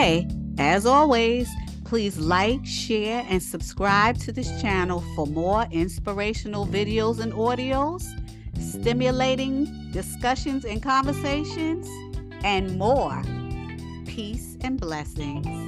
Hey, as always, please like, share, and subscribe to this channel for more inspirational videos and audios, stimulating discussions and conversations, and more. Peace and blessings.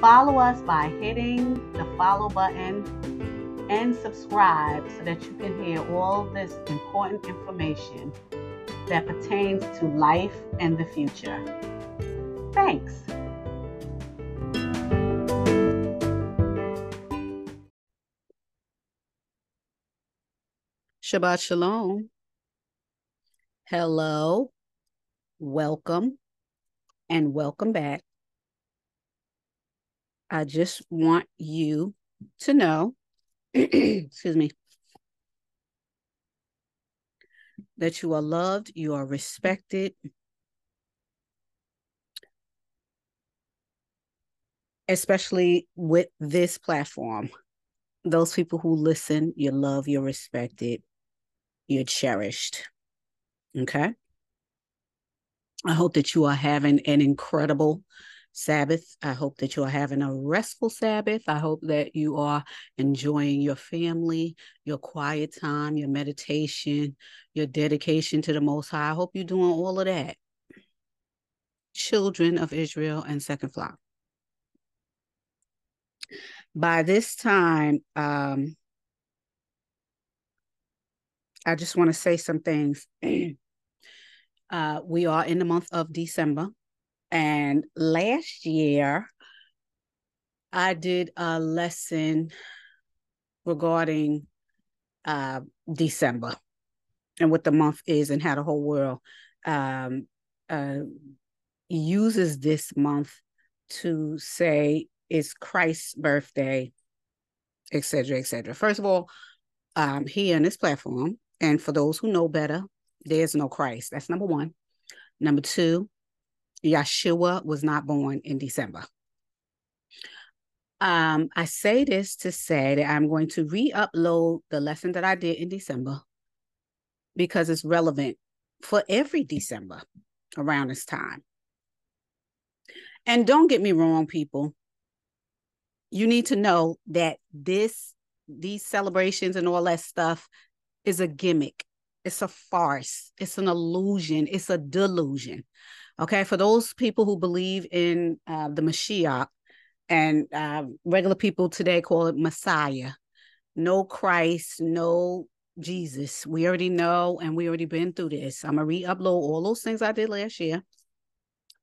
Follow us by hitting the follow button and subscribe so that you can hear all this important information that pertains to life and the future. Thanks. Shabbat Shalom. Hello, welcome, and welcome back. I just want you to know, excuse me, that you are loved, you are respected, especially with this platform. Those people who listen, you love, you're respected, you're cherished. Okay. I hope that you are having an incredible Sabbath. I hope that you are having a restful Sabbath. I hope that you are enjoying your family, your quiet time, your meditation, your dedication to the Most High. I hope you're doing all of that. Children of Israel and Second Flock. By this time, um, I just want to say some things. uh, we are in the month of December. And last year, I did a lesson regarding uh, December and what the month is and how the whole world um, uh, uses this month to say it's Christ's birthday, etc., etc. First of all, um, here on this platform, and for those who know better, there's no Christ. That's number one. Number two, Yeshua was not born in December. Um, I say this to say that I'm going to re-upload the lesson that I did in December because it's relevant for every December around this time. And don't get me wrong, people. You need to know that this, these celebrations and all that stuff is a gimmick. It's a farce. It's an illusion. It's a delusion. Okay, for those people who believe in uh, the Mashiach, and uh, regular people today call it Messiah, no Christ, no Jesus. We already know, and we already been through this. I'm gonna re-upload all those things I did last year,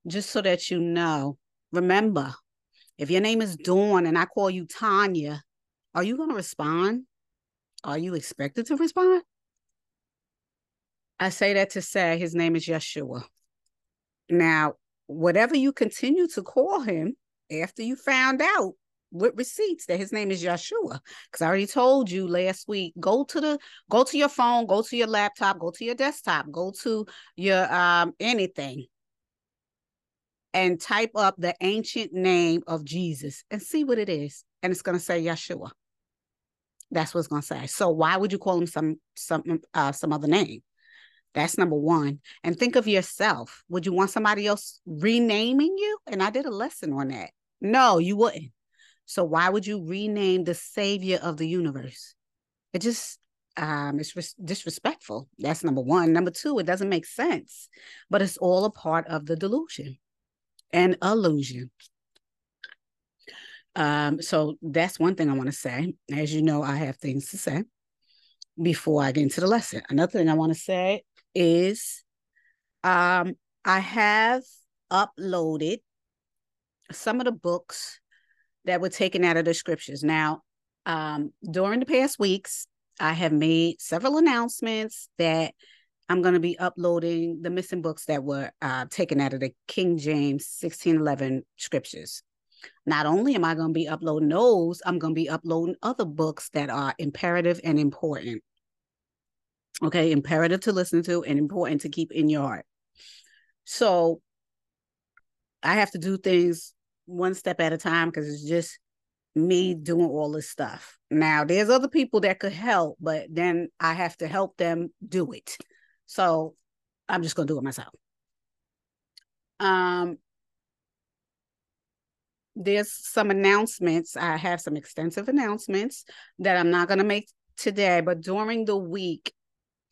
just so that you know. Remember, if your name is Dawn and I call you Tanya, are you gonna respond? Are you expected to respond? I say that to say his name is Yeshua. Now, whatever you continue to call him after you found out with receipts that his name is Yeshua, because I already told you last week, go to the go to your phone, go to your laptop, go to your desktop, go to your um anything and type up the ancient name of Jesus and see what it is. And it's going to say Yeshua. That's what it's going to say. So why would you call him some some uh, some other name? That's number one. And think of yourself. Would you want somebody else renaming you? And I did a lesson on that. No, you wouldn't. So why would you rename the savior of the universe? It just um it's res- disrespectful. That's number one. Number two, it doesn't make sense. But it's all a part of the delusion and illusion. Um, so that's one thing I want to say. As you know, I have things to say before I get into the lesson. Another thing I want to say is um, I have uploaded some of the books that were taken out of the scriptures. Now, um, during the past weeks, I have made several announcements that I'm going to be uploading the missing books that were uh, taken out of the King James 1611 scriptures. Not only am I going to be uploading those, I'm going to be uploading other books that are imperative and important. Okay, imperative to listen to and important to keep in your heart. So I have to do things one step at a time because it's just me doing all this stuff. Now, there's other people that could help, but then I have to help them do it. So I'm just going to do it myself. Um, there's some announcements. I have some extensive announcements that I'm not going to make today, but during the week,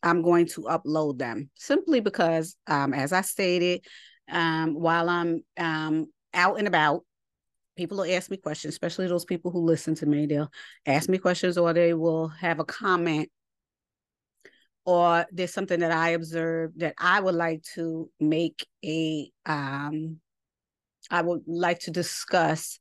I'm going to upload them simply because, um, as I stated, um, while I'm um, out and about, people will ask me questions, especially those people who listen to me. They'll ask me questions or they will have a comment or there's something that I observe that I would like to make a um I would like to discuss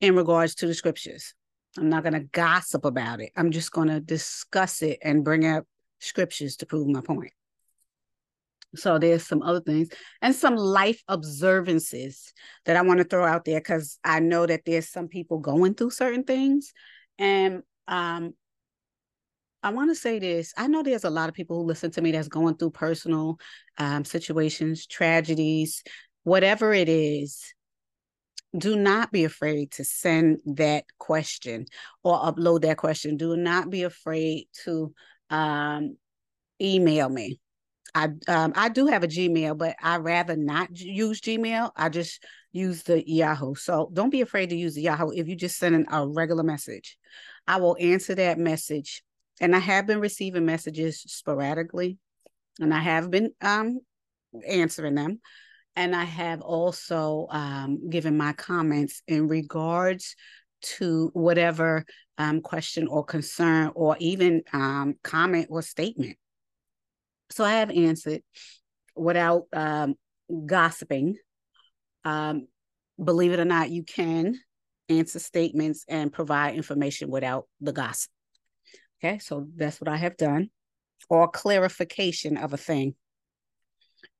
in regards to the scriptures. I'm not going to gossip about it. I'm just going to discuss it and bring up scriptures to prove my point. So there's some other things and some life observances that I want to throw out there because I know that there's some people going through certain things. And um, I want to say this. I know there's a lot of people who listen to me that's going through personal um, situations, tragedies, whatever it is. Do not be afraid to send that question or upload that question. Do not be afraid to um, email me. I um, I do have a Gmail, but I rather not use Gmail. I just use the Yahoo. So don't be afraid to use the Yahoo. If you just send a regular message, I will answer that message. And I have been receiving messages sporadically, and I have been um, answering them. And I have also um, given my comments in regards to whatever um, question or concern or even um, comment or statement so I have answered without um, gossiping. Um, believe it or not, you can answer statements and provide information without the gossip. Okay, so that's what I have done, or clarification of a thing.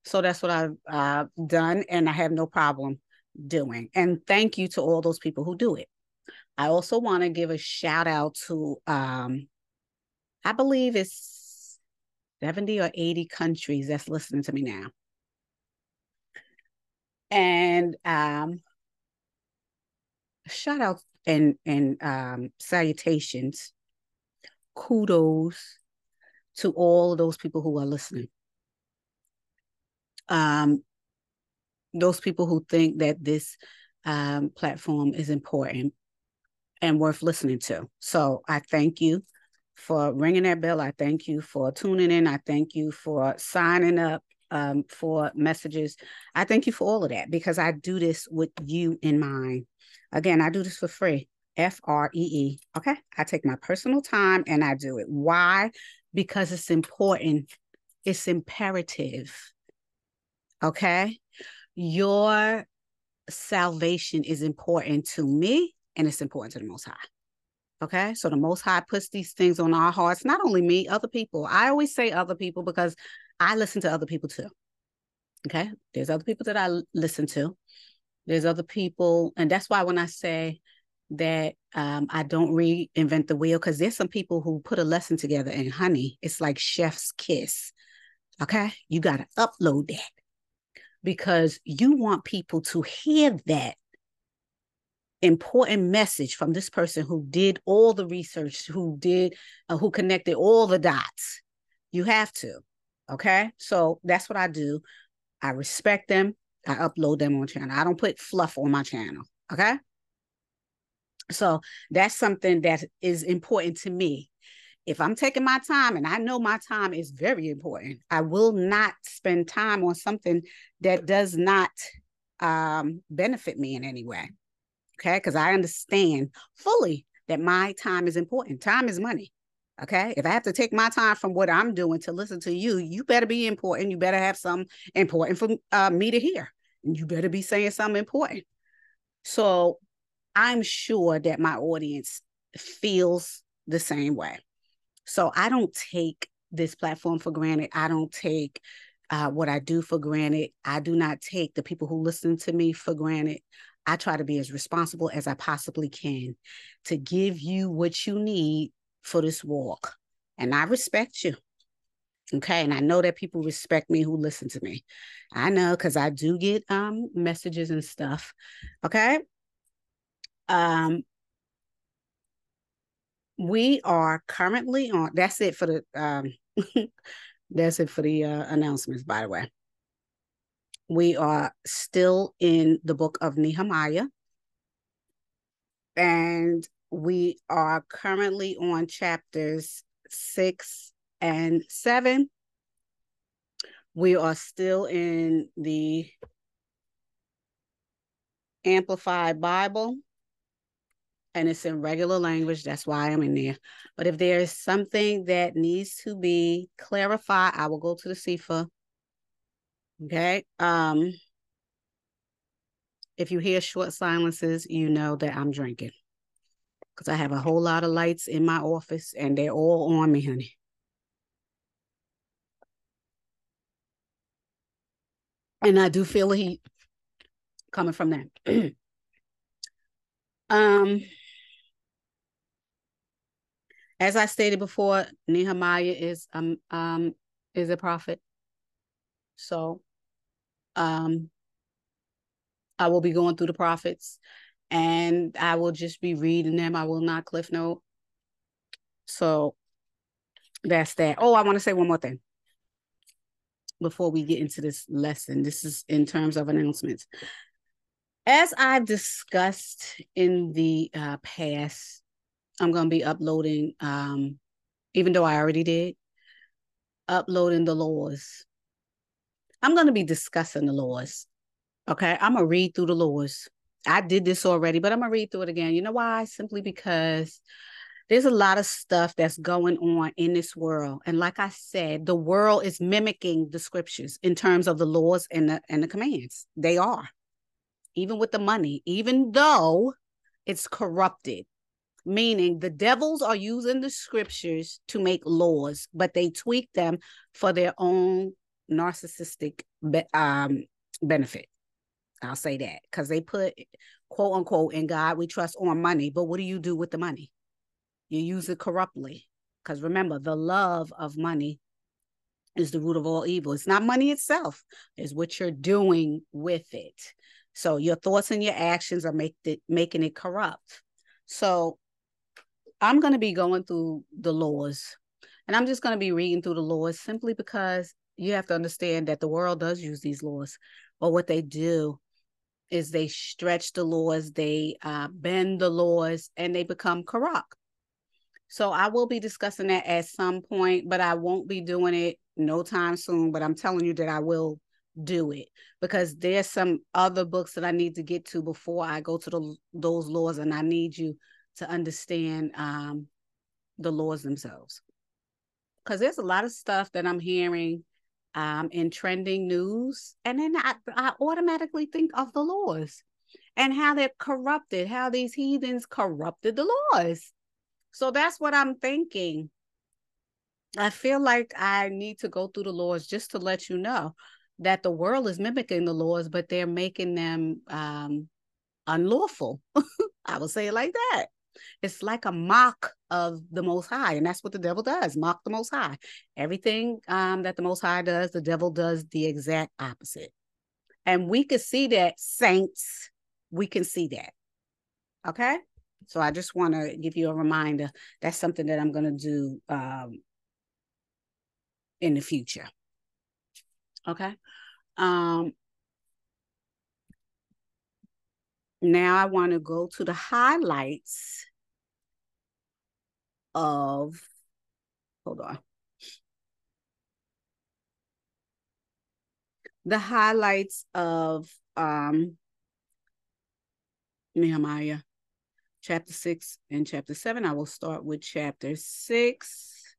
So that's what I've uh, done, and I have no problem doing. And thank you to all those people who do it. I also want to give a shout out to, um, I believe it's 70 or 80 countries that's listening to me now. And um, shout out and and um, salutations, kudos to all those people who are listening. Um, those people who think that this um, platform is important and worth listening to. So I thank you for ringing that bell. I thank you for tuning in. I thank you for signing up um, for messages. I thank you for all of that because I do this with you in mind. Again, I do this for free. F R E E. Okay. I take my personal time and I do it. Why? Because it's important, it's imperative. Okay. Your salvation is important to me and it's important to the Most High. Okay. So the Most High puts these things on our hearts, not only me, other people. I always say other people because I listen to other people too. Okay. There's other people that I listen to. There's other people. And that's why when I say that um, I don't reinvent the wheel, because there's some people who put a lesson together and honey, it's like chef's kiss. Okay. You got to upload that because you want people to hear that important message from this person who did all the research, who did, uh, who connected all the dots. You have to. Okay. So that's what I do. I respect them. I upload them on channel. I don't put fluff on my channel. Okay. So that's something that is important to me. If I'm taking my time and I know my time is very important, I will not spend time on something that does not um, benefit me in any way. Okay. Because I understand fully that my time is important. Time is money. Okay. If I have to take my time from what I'm doing to listen to you, you better be important. You better have some important for uh, me to hear. And you better be saying something important. So I'm sure that my audience feels the same way. So I don't take this platform for granted. I don't take uh, what I do for granted. I do not take the people who listen to me for granted. I try to be as responsible as I possibly can to give you what you need for this walk. And I respect you. Okay. And I know that people respect me who listen to me. I know because I do get um messages and stuff. Okay. Um we are currently on that's it for the um that's it for the uh, announcements by the way we are still in the book of nehemiah and we are currently on chapters six and seven we are still in the amplified bible and it's in regular language. That's why I'm in there. But if there is something that needs to be clarified, I will go to the Cepher. Okay. Um, if you hear short silences, you know that I'm drinking. Because I have a whole lot of lights in my office and they're all on me, honey. And I do feel the heat coming from that. um as I stated before, Nehemiah is um um is a prophet. So um I will be going through the prophets and I will just be reading them. I will not cliff note. So that's that. Oh, I want to say one more thing before we get into this lesson. This is in terms of announcements. As I've discussed in the uh, past, I'm going to be uploading, um, even though I already did, uploading the laws. I'm going to be discussing the laws. Okay. I'm going to read through the laws. I did this already, but I'm going to read through it again. You know why? Simply because there's a lot of stuff that's going on in this world. And like I said, the world is mimicking the scriptures in terms of the laws and the and the commands. They are. Even with the money, even though it's corrupted meaning the devils are using the scriptures to make laws, but they tweak them for their own narcissistic be- um, benefit. I'll say that because they put quote unquote in God we trust on money, but what do you do with the money? You use it corruptly. Because remember, the love of money is the root of all evil. It's not money itself, it's what you're doing with it. So your thoughts and your actions are make it, making it corrupt. So I'm going to be going through the laws and I'm just going to be reading through the laws simply because you have to understand that the world does use these laws. But what they do is they stretch the laws, they uh, bend the laws, and they become corrupt. So I will be discussing that at some point, but I won't be doing it no time soon. But I'm telling you that I will do it because there's some other books that I need to get to before I go to the, those laws, and I need you to understand um, the laws themselves. Because there's a lot of stuff that I'm hearing um, in trending news, and then I, I automatically think of the laws and how they're corrupted, how these heathens corrupted the laws. So that's what I'm thinking. I feel like I need to go through the laws just to let you know that the world is mimicking the laws, but they're making them um, unlawful. I will say it like that. It's like a mock of the Most High, and that's what the devil does: mock the Most High. Everything um, that the Most High does, the devil does the exact opposite. And we can see that, saints. We can see that. Okay. So I just want to give you a reminder. That's something that I'm going to do um, in the future. Okay. Um, now I want to go to the highlights of, hold on. The highlights of um, Nehemiah chapter 6 and chapter 7. I will start with chapter 6.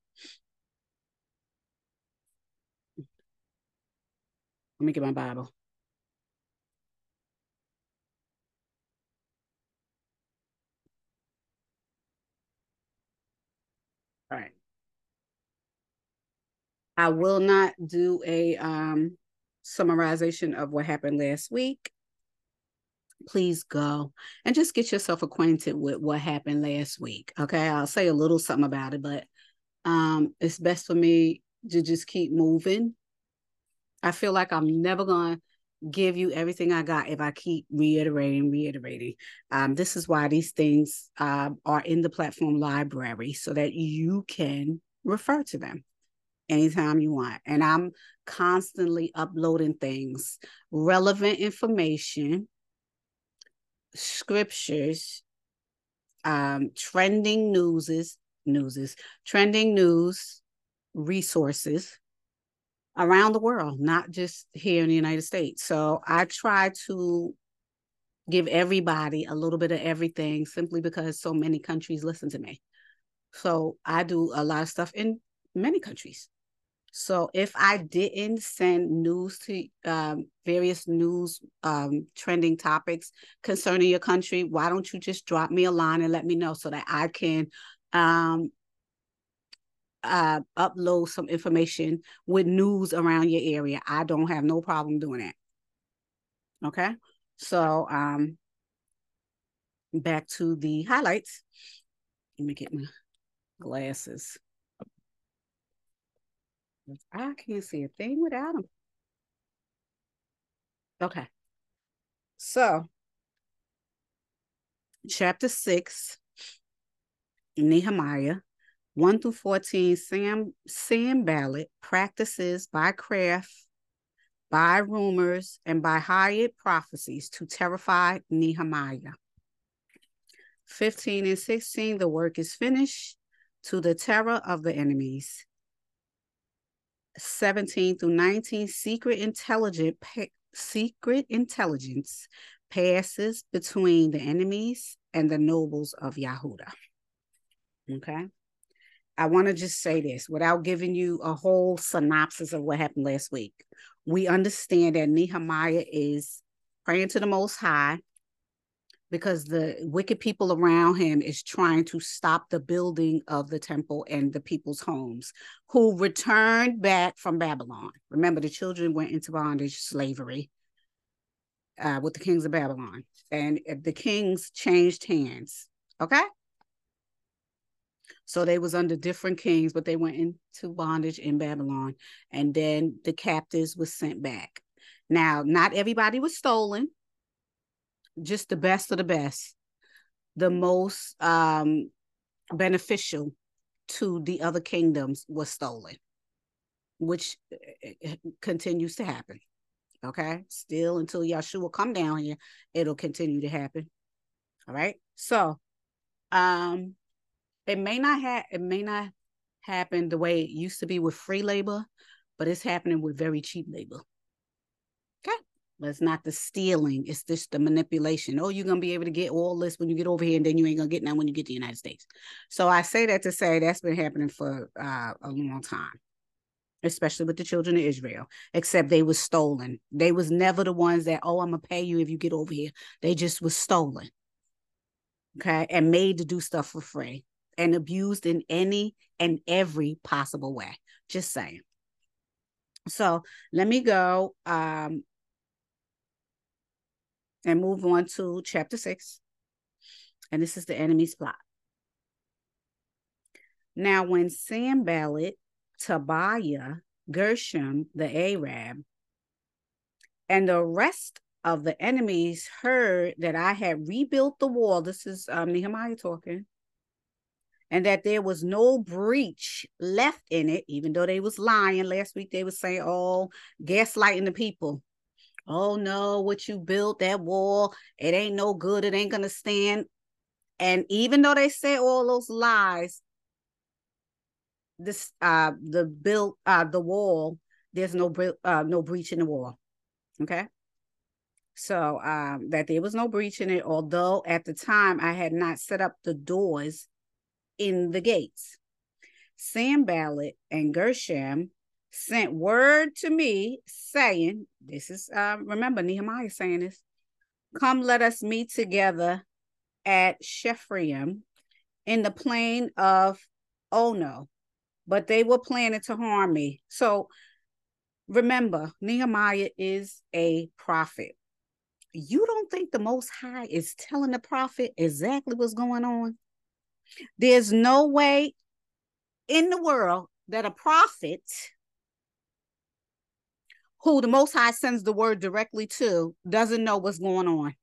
Let me get my Bible. I will not do a um, summarization of what happened last week. Please go and just get yourself acquainted with what happened last week. Okay, I'll say a little something about it, but um, it's best for me to just keep moving. I feel like I'm never going to give you everything I got if I keep reiterating, reiterating. Um, this is why these things uh, are in the platform library so that you can refer to them anytime you want. And I'm constantly uploading things, relevant information, scriptures, um, trending newses, newses, trending news, resources around the world, not just here in the United States. So I try to give everybody a little bit of everything simply because so many countries listen to me. So I do a lot of stuff in many countries. So if I didn't send news to um, various news um, trending topics concerning your country, why don't you just drop me a line and let me know so that I can um, uh, upload some information with news around your area. I don't have no problem doing that. Okay, so um, back to the highlights. Let me get my glasses. I can't see a thing without them. Okay. So, chapter 6, Nehemiah, 1 through 14, Sam Sanballat practices by craft, by rumors, and by hired prophecies to terrify Nehemiah. 15 and 16, the work is finished to the terror of the enemies. 17 through 19, secret intelligent secret intelligence passes between the enemies and the nobles of Yahuda. Okay. I want to just say this without giving you a whole synopsis of what happened last week. We understand that Nehemiah is praying to the Most High because the wicked people around him is trying to stop the building of the temple and the people's homes who returned back from Babylon. Remember, the children went into bondage, slavery uh, with the kings of Babylon, and the kings changed hands. Okay. So they was under different kings, but they went into bondage in Babylon, and then the captives was sent back. Now, not everybody was stolen just the best of the best, the most um, beneficial to the other kingdoms was stolen, which eh, eh, continues to happen. Okay, still until Yeshua come down here, it'll continue to happen. All right, so um, it may not have it may not happen the way it used to be with free labor, but it's happening with very cheap labor. But it's not the stealing, it's just the manipulation. Oh, you're gonna be able to get all this when you get over here, and then you ain't gonna get none when you get to the United States. So I say that to say that's been happening for uh, a long time, especially with the children of Israel. Except they was stolen. They was never the ones that oh, I'm gonna pay you if you get over here. They just was stolen, okay, and made to do stuff for free and abused in any and every possible way. Just saying. So let me go. Um, and move on to chapter six. And this is the enemy's plot. Now, when Sanballat, Tobiah, Geshem, the Arab, and the rest of the enemies heard that I had rebuilt the wall, this is um, Nehemiah talking, and that there was no breach left in it, even though they was lying. Last week they was saying, oh, gaslighting the people oh no, what you built, that wall, it ain't no good, it ain't gonna stand. And even though they say all those lies, this uh the built uh the wall, there's no uh no breach in the wall. Okay. So um that there was no breach in it, although at the time I had not set up the doors in the gates. Sanballat and Geshem sent word to me saying, This is, uh, remember, Nehemiah saying this, come let us meet together at Chephirim in the plain of Ono. but they were planning to harm me. So remember, Nehemiah is a prophet. You don't think the Most High is telling the prophet exactly what's going on? There's no way in the world that a prophet who the Most High sends the word directly to doesn't know what's going on.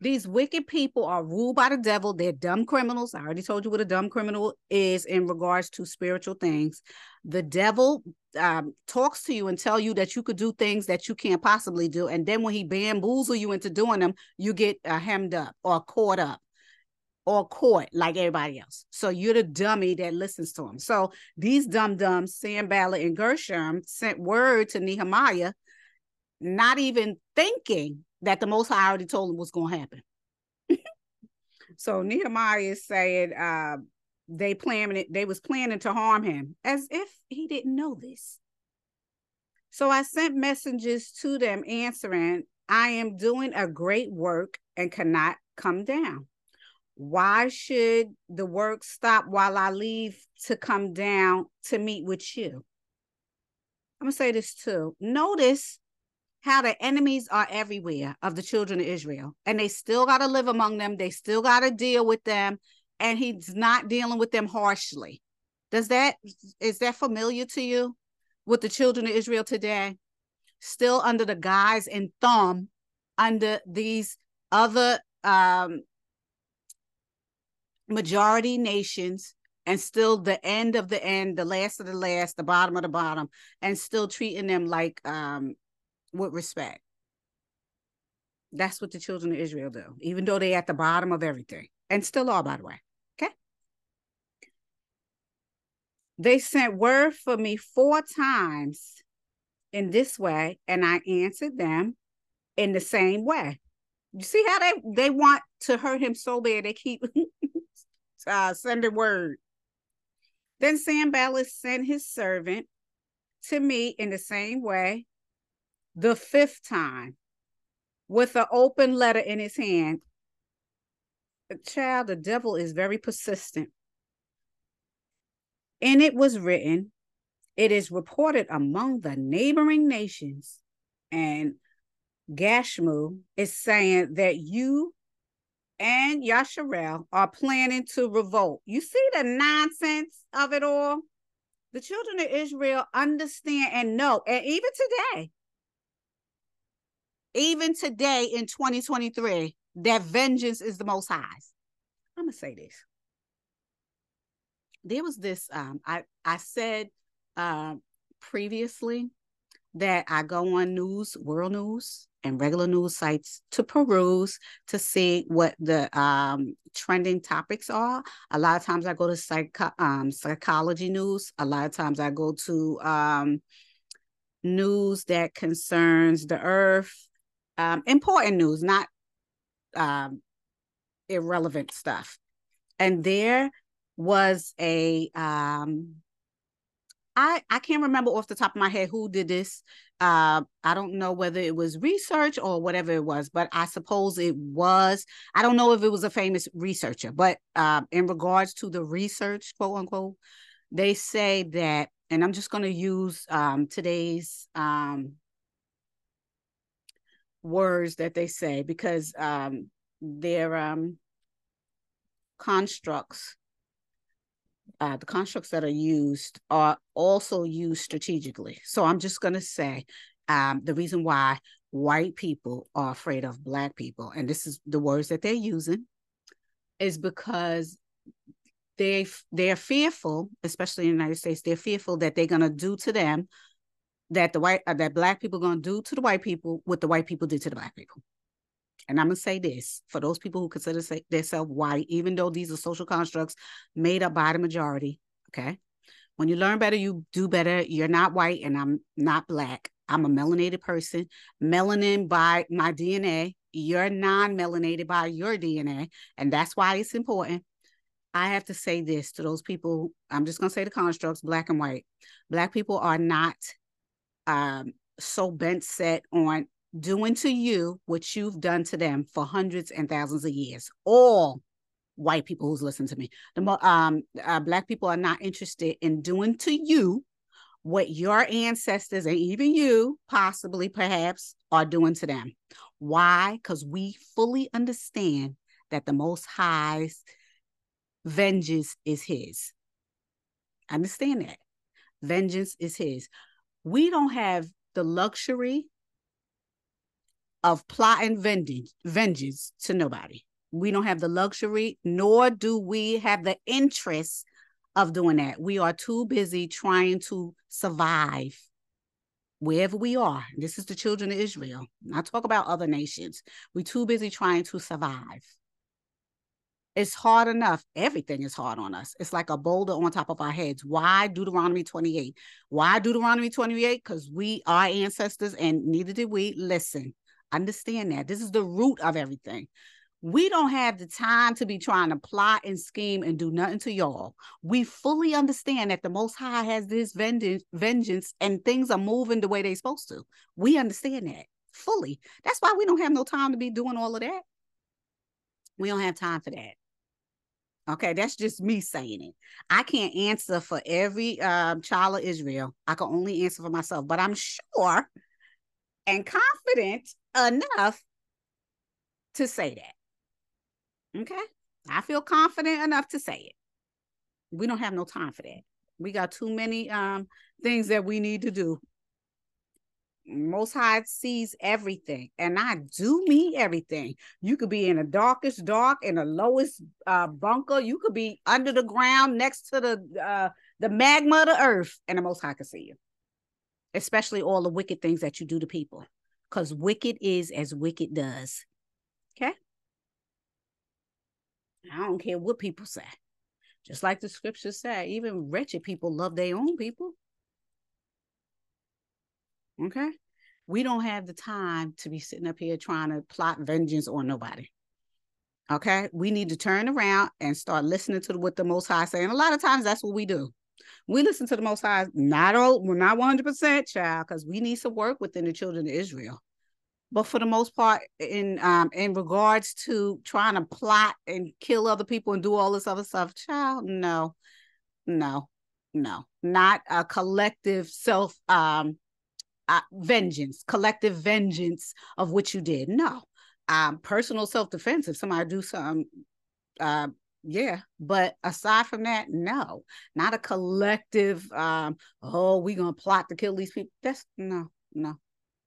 These wicked people are ruled by the devil. They're dumb criminals. I already told you what a dumb criminal is in regards to spiritual things. The devil um, talks to you and tell you that you could do things that you can't possibly do, and then when he bamboozle you into doing them, you get uh, hemmed up or caught up or caught like everybody else. So you're the dummy that listens to him. So these dumb dumbs, Sanballat and Geshem, sent word to Nehemiah, not even thinking that the Most High already told him what's going to happen. so Nehemiah is saying uh, they planning they was planning to harm him, as if he didn't know this. So I sent messengers to them answering, I am doing a great work and cannot come down why should the work stop while I leave to come down to meet with you? I'm going to say this too. Notice how the enemies are everywhere of the children of Israel, and they still got to live among them. They still got to deal with them, and he's not dealing with them harshly. Does that is that familiar to you with the children of Israel today? Still under the guise and thumb under these other um majority nations and still the end of the end, the last of the last, the bottom of the bottom, and still treating them like um with respect. That's what the children of Israel do, even though they're at the bottom of everything, and still are, by the way. Okay. They sent word for me four times in this way, and I answered them in the same way. You see how they they want to hurt him so bad they keep uh, send a word. Then Sanballat sent his servant to me in the same way the fifth time with an open letter in his hand. Child, the devil is very persistent. And it was written, it is reported among the neighboring nations, and Gashmu is saying that you and Yasharel are planning to revolt. You see the nonsense of it all? The children of Israel understand and know, and even today, even today in 2023, that vengeance is the most high. I'm gonna say this. There was this, um, I I said uh, previously that I go on news, world news, and regular news sites to peruse to see what the um, trending topics are. A lot of times I go to psych- um, psychology news. A lot of times I go to um, news that concerns the earth, um, important news, not um, irrelevant stuff. And there was a um, I I can't remember off the top of my head who did this. Uh, I don't know whether it was research or whatever it was, but I suppose it was. I don't know if it was a famous researcher, but uh, in regards to the research, quote unquote, they say that, and I'm just going to use um, today's um, words that they say because um, their um, constructs uh, the constructs that are used are also used strategically. So I'm just going to say um, the reason why white people are afraid of black people, and this is the words that they're using, is because they they're fearful, especially in the United States, they're fearful that they're going to do to them that the white uh, that black people going to do to the white people what the white people did to the black people and I'm gonna say this for those people who consider themselves white, even though these are social constructs made up by the majority. Okay, when you learn better, you do better. You're not white, and I'm not black. I'm a melanated person, melanin by my DNA. You're non-melanated by your DNA, and that's why it's important. I have to say this to those people. I'm just gonna say the constructs, black and white. Black people are not um, so bent set on doing to you what you've done to them for hundreds and thousands of years. All white people who's listening to me. The mo- um uh, black people are not interested in doing to you what your ancestors and even you possibly perhaps are doing to them. Why? Because we fully understand that the most high's vengeance is his. Understand that. Vengeance is his. We don't have the luxury of plotting vengeance, to nobody. We don't have the luxury, nor do we have the interest of doing that. We are too busy trying to survive wherever we are. This is the children of Israel. I talk about other nations. We're too busy trying to survive. It's hard enough. Everything is hard on us. It's like a boulder on top of our heads. Why Deuteronomy 28? Why Deuteronomy 28? Because we, our ancestors, and neither did we, listen, understand that. This is the root of everything. We don't have the time to be trying to plot and scheme and do nothing to y'all. We fully understand that the Most High has this vengeance and things are moving the way they're supposed to. We understand that fully. That's why we don't have no time to be doing all of that. We don't have time for that. Okay, that's just me saying it. I can't answer for every um, child of Israel. I can only answer for myself, but I'm sure and confident enough to say that. Okay, I feel confident enough to say it. We don't have no time for that. We got too many um, things that we need to do most High sees everything, and I do mean everything. You could be in the darkest dark, in the lowest uh, bunker. You could be under the ground, next to the uh, the magma of the earth, and the Most High can see you. Especially all the wicked things that you do to people, because wicked is as wicked does. Okay. I don't care what people say. Just like the scriptures say, even wretched people love their own people. Okay. We don't have the time to be sitting up here trying to plot vengeance on nobody. Okay. We need to turn around and start listening to what the Most High saying. A lot of times that's what we do. We listen to the Most High, not all, we're not 100% child, because we need some work within the children of Israel. But for the most part, in um in regards to trying to plot and kill other people and do all this other stuff, child, no, no, no, not a collective self um uh, vengeance, collective vengeance of what you did. No, um, personal self defense. If somebody do something, uh, yeah. But aside from that, no, not a collective. Um, oh, we gonna plot to kill these people. That's no, no,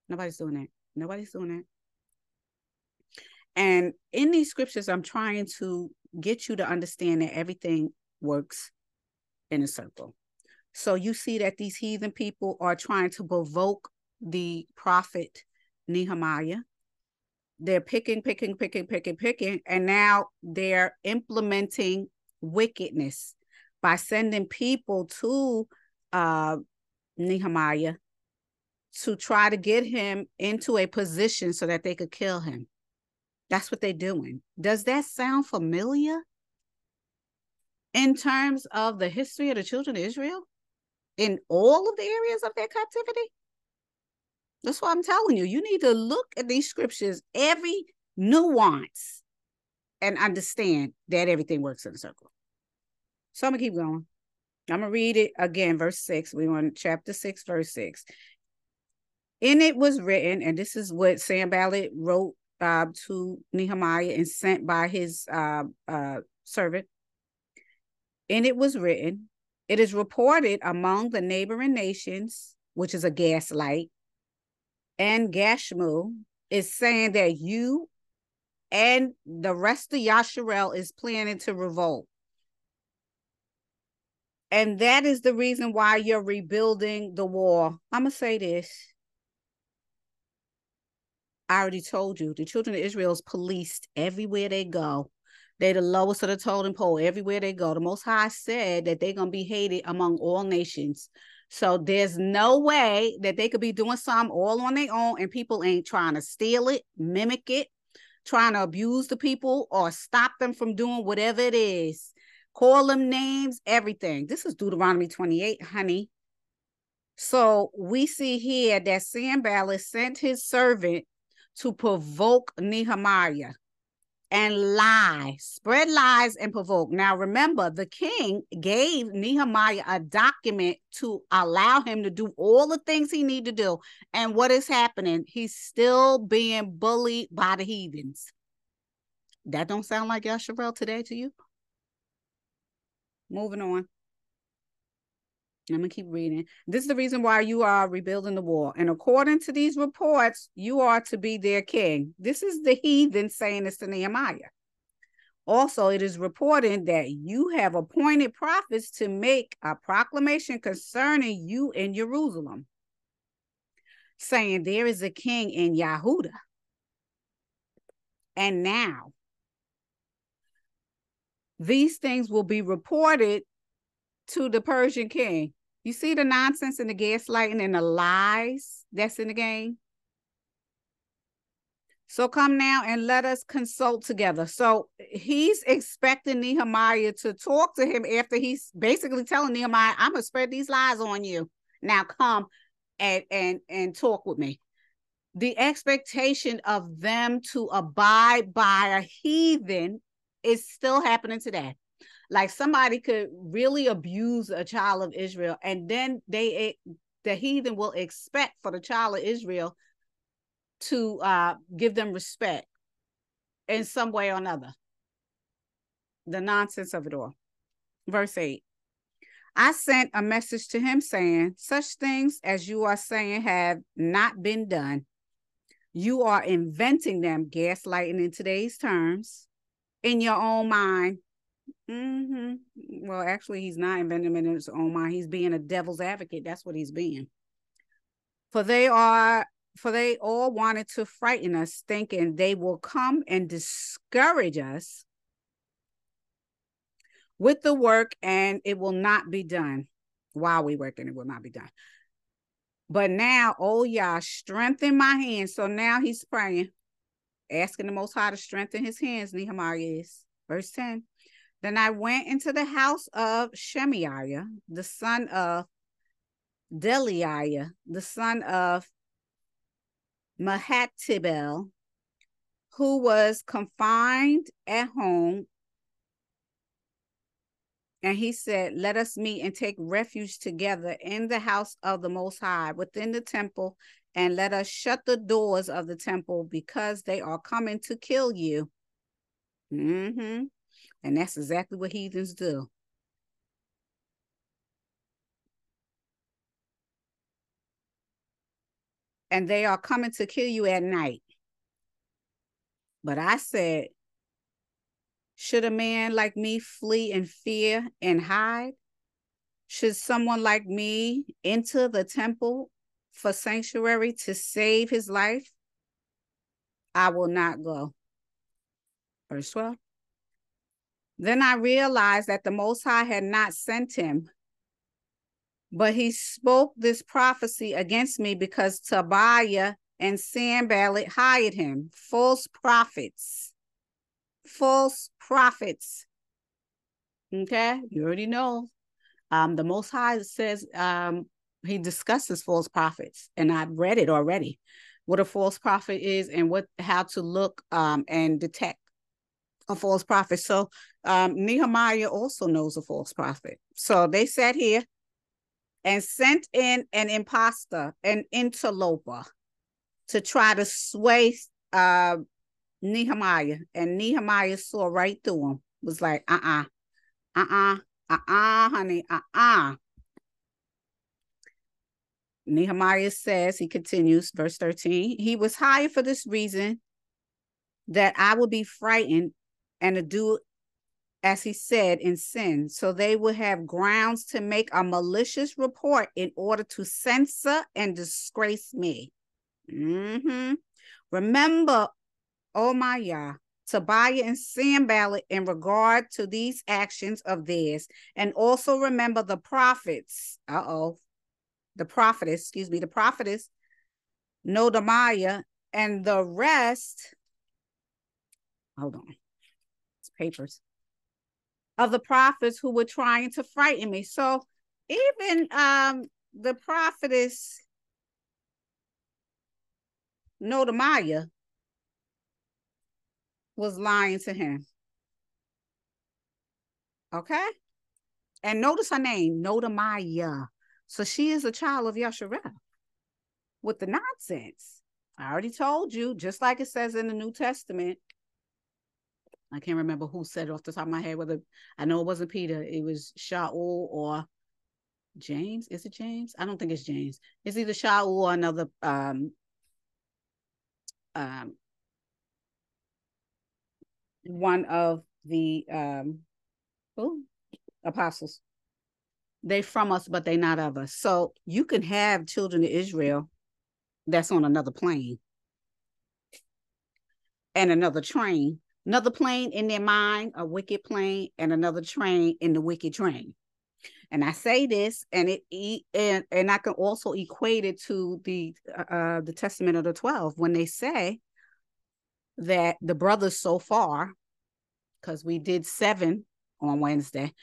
nobody's doing that. Nobody's doing that. And in these scriptures, I'm trying to get you to understand that everything works in a circle. So you see that these heathen people are trying to provoke the prophet Nehemiah. They're picking, picking, picking, picking, picking, and now they're implementing wickedness by sending people to uh, Nehemiah to try to get him into a position so that they could kill him. That's what they're doing. Does that sound familiar in terms of the history of the children of Israel? In all of the areas of their captivity? That's what I'm telling you. You need to look at these scriptures, every nuance, and understand that everything works in a circle. So I'm gonna keep going. I'm gonna read it again, verse six. We on chapter six, verse six. In it was written, and this is what Sanballat wrote uh, to Nehemiah and sent by his uh, uh, servant. And it was written, it is reported among the neighboring nations, which is a gaslight, and Gashmu is saying that you and the rest of Yasharel is planning to revolt. And that is the reason why you're rebuilding the wall. I'm going to say this. I already told you the children of Israel is policed everywhere they go. They're the lowest of the totem pole everywhere they go. The Most High said that they're going to be hated among all nations. So there's no way that they could be doing something all on their own and people ain't trying to steal it, mimic it, trying to abuse the people or stop them from doing whatever it is. Call them names, everything. This is Deuteronomy 28, honey. So we see here that Sanballat sent his servant to provoke Nehemiah and lie, spread lies and provoke. Now, remember, the king gave Nehemiah a document to allow him to do all the things he need to do. And what is happening? He's still being bullied by the heathens. That don't sound like Yasharel today to you? Moving on. I'm going to keep reading. This is the reason why you are rebuilding the wall. And according to these reports, you are to be their king. This is the heathen saying this to Nehemiah. Also, it is reported that you have appointed prophets to make a proclamation concerning you in Jerusalem, saying, There is a king in Yahuda. And now, these things will be reported to the Persian king. You see the nonsense and the gaslighting and the lies that's in the game? So come now and let us consult together. So he's expecting Nehemiah to talk to him after he's basically telling Nehemiah, I'm gonna spread these lies on you. Now come and and and talk with me. The expectation of them to abide by a heathen is still happening today like somebody could really abuse a child of Israel, and then they the heathen will expect for the child of Israel to uh, give them respect in some way or another. The nonsense of it all. Verse 8. I sent a message to him saying, Such things as you are saying have not been done. You are inventing them, gaslighting in today's terms, in your own mind Mm-hmm. Well, actually, he's not inventing in his own mind. He's being a devil's advocate. That's what he's being. For they are, for they all wanted to frighten us, thinking they will come and discourage us with the work, and it will not be done. While we work, and it will not be done. But now, oh Yah, strengthen my hands. So now he's praying, asking the Most High to strengthen his hands. Nehemiah is verse ten. Then I went into the house of Shemaiah, the son of Delaiah, the son of Mehetabel, who was confined at home. And he said, Let us meet and take refuge together in the house of the Most High within the temple, and let us shut the doors of the temple because they are coming to kill you. Mm-hmm. And that's exactly what heathens do. And they are coming to kill you at night. But I said, should a man like me flee in fear and hide? Should someone like me enter the temple for sanctuary to save his life? I will not go. Verse 12. Then I realized that the Most High had not sent him, but he spoke this prophecy against me because Tobiah and Sanballat hired him, false prophets. False prophets. Okay, you already know. Um, the Most High says um, he discusses false prophets, and I've read it already. What a false prophet is, and what how to look um, and detect a false prophet. So um, Nehemiah also knows a false prophet. So they sat here and sent in an impostor, an interloper, to try to sway uh, Nehemiah. And Nehemiah saw right through him, was like, uh uh-uh, uh, uh uh, uh uh, honey, uh uh. Nehemiah says, he continues, verse 13, he was hired for this reason that I would be frightened and to do as he said in sin. So they would have grounds to make a malicious report in order to censor and disgrace me. Mm-hmm. Remember, oh my Yah, Tobiah and Sanballat in regard to these actions of theirs. And also remember the prophets. Uh-oh. The prophetess, excuse me, the prophetess, Nodamiah, and the rest. Hold on it's papers of the prophets who were trying to frighten me. So even um the prophetess Nodamiah was lying to him. Okay? And notice her name, Nodamaya. So she is a child of Yasharel with the nonsense. I already told you, just like it says in the New Testament. I can't remember who said it off the top of my head, whether I know it wasn't Peter, it was Shaul or James. Is it James? I don't think it's James. It's either Shaul or another um um one of the um oh, apostles. They from us, but they not of us. So you can have children of Israel that's on another plane and another train, another plane in their mind, a wicked plane, and another train in the wicked train. And I say this, and it and and I can also equate it to the uh, the Testament of the Twelve when they say that the brothers so far, because we did seven on Wednesday,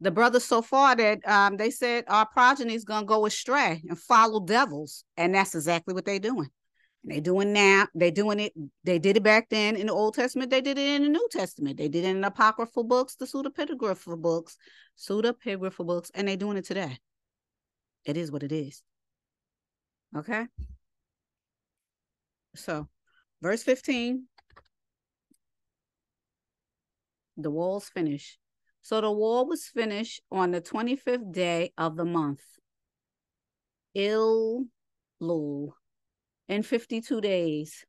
the brothers so far that um, they said our progeny is gonna go astray and follow devils, and that's exactly what they're doing. They doing now. They doing it. They did it back then in the Old Testament. They did it in the New Testament. They did it in apocryphal books, the pseudepigrapha books, pseudepigrapha books, and they doing it today. It is what it is. Okay. So, verse fifteen. The wall's finished. So the wall was finished on the 25th day of the month. Elul in 52 days.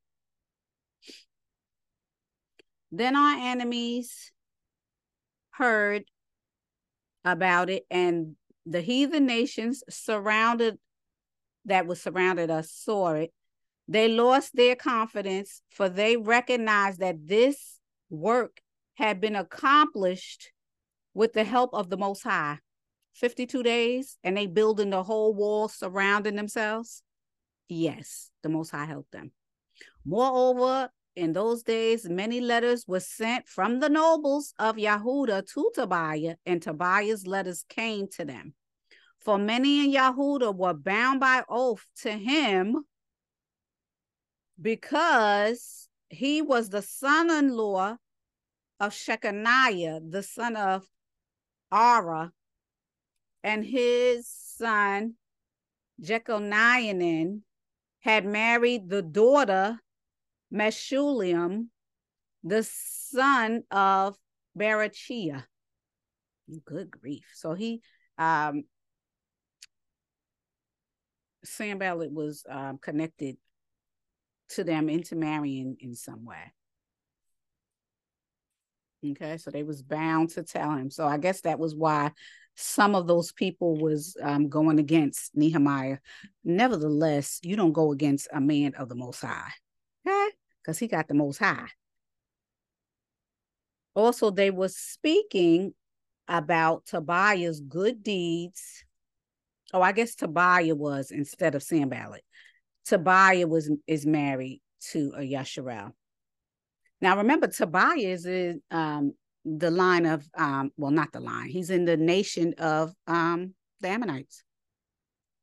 Then our enemies heard about it, and the heathen nations surrounded that was surrounded us saw it. They lost their confidence, for they recognized that this work had been accomplished with the help of the Most High. 52 days, and they building the whole wall surrounding themselves. Yes, the Most High helped them. Moreover, in those days, many letters were sent from the nobles of Yahuda to Tobiah, and Tobiah's letters came to them. For many in Yahuda were bound by oath to him because he was the son in law of Shechaniah, the son of Ara, and his son Jeconianin had married the daughter Meshulam, the son of Barachia. Good grief. So he um Sanballat was um, connected to them into marrying in some way. Okay, so they was bound to tell him. So I guess that was why some of those people was um, going against Nehemiah. Nevertheless, you don't go against a man of the Most High, okay? Because he got the Most High. Also, they were speaking about Tobiah's good deeds. Oh, I guess Tobiah was instead of Sanballat. Tobiah was is married to a Yasharel. Now remember, Tobiah is in um, the line of um, well, not the line. He's in the nation of um, the Ammonites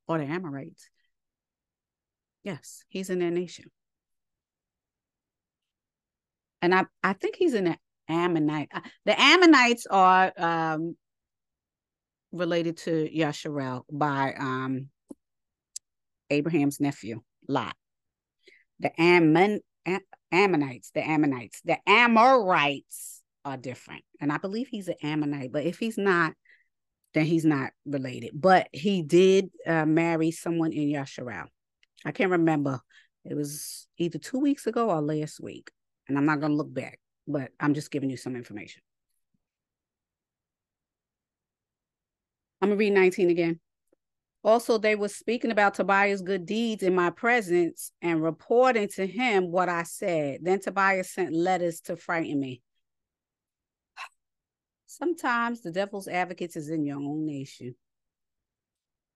or the Amorites. Yes, he's in their nation. And I, I think he's in the Ammonite. Uh, the Ammonites are um, related to Yasharel by um, Abraham's nephew, Lot. The Ammon, Ammonites, the Ammonites, the Amorites are different. And I believe he's an Ammonite, but if he's not, then he's not related. But he did uh, marry someone in Yasharel. I can't remember. It was either two weeks ago or last week. And I'm not going to look back, but I'm just giving you some information. I'm going to read 19 again. Also, they were speaking about Tobiah's good deeds in my presence and reporting to him what I said. Then Tobias sent letters to frighten me. Sometimes the devil's advocates is in your own nation.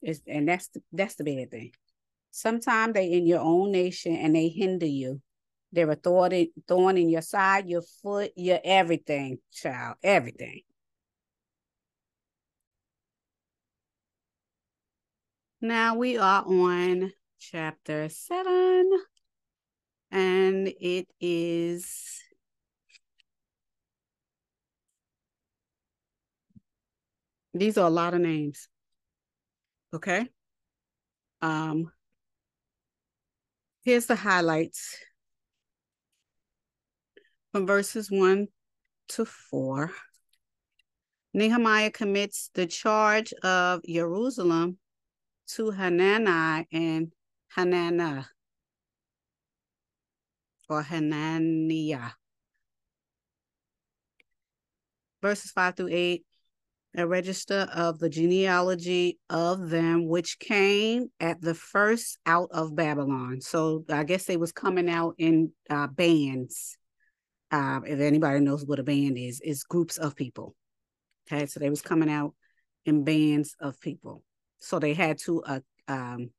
It's, and that's the, that's the bad thing. Sometimes they in your own nation and they hinder you. They're a thorn, thorn in your side, your foot, your everything, child, everything. Now we are on chapter seven, and it is These are a lot of names. Okay. Um, here's the highlights from verses one to four. Nehemiah commits the charge of Jerusalem to Hanani and Hanana or Hananiah. Verses 5 through 8 a register of the genealogy of them which came at the first out of Babylon. So I guess they was coming out in uh, bands. Uh, if anybody knows what a band is, is groups of people. Okay, so they was coming out in bands of people. So they had to uh, um,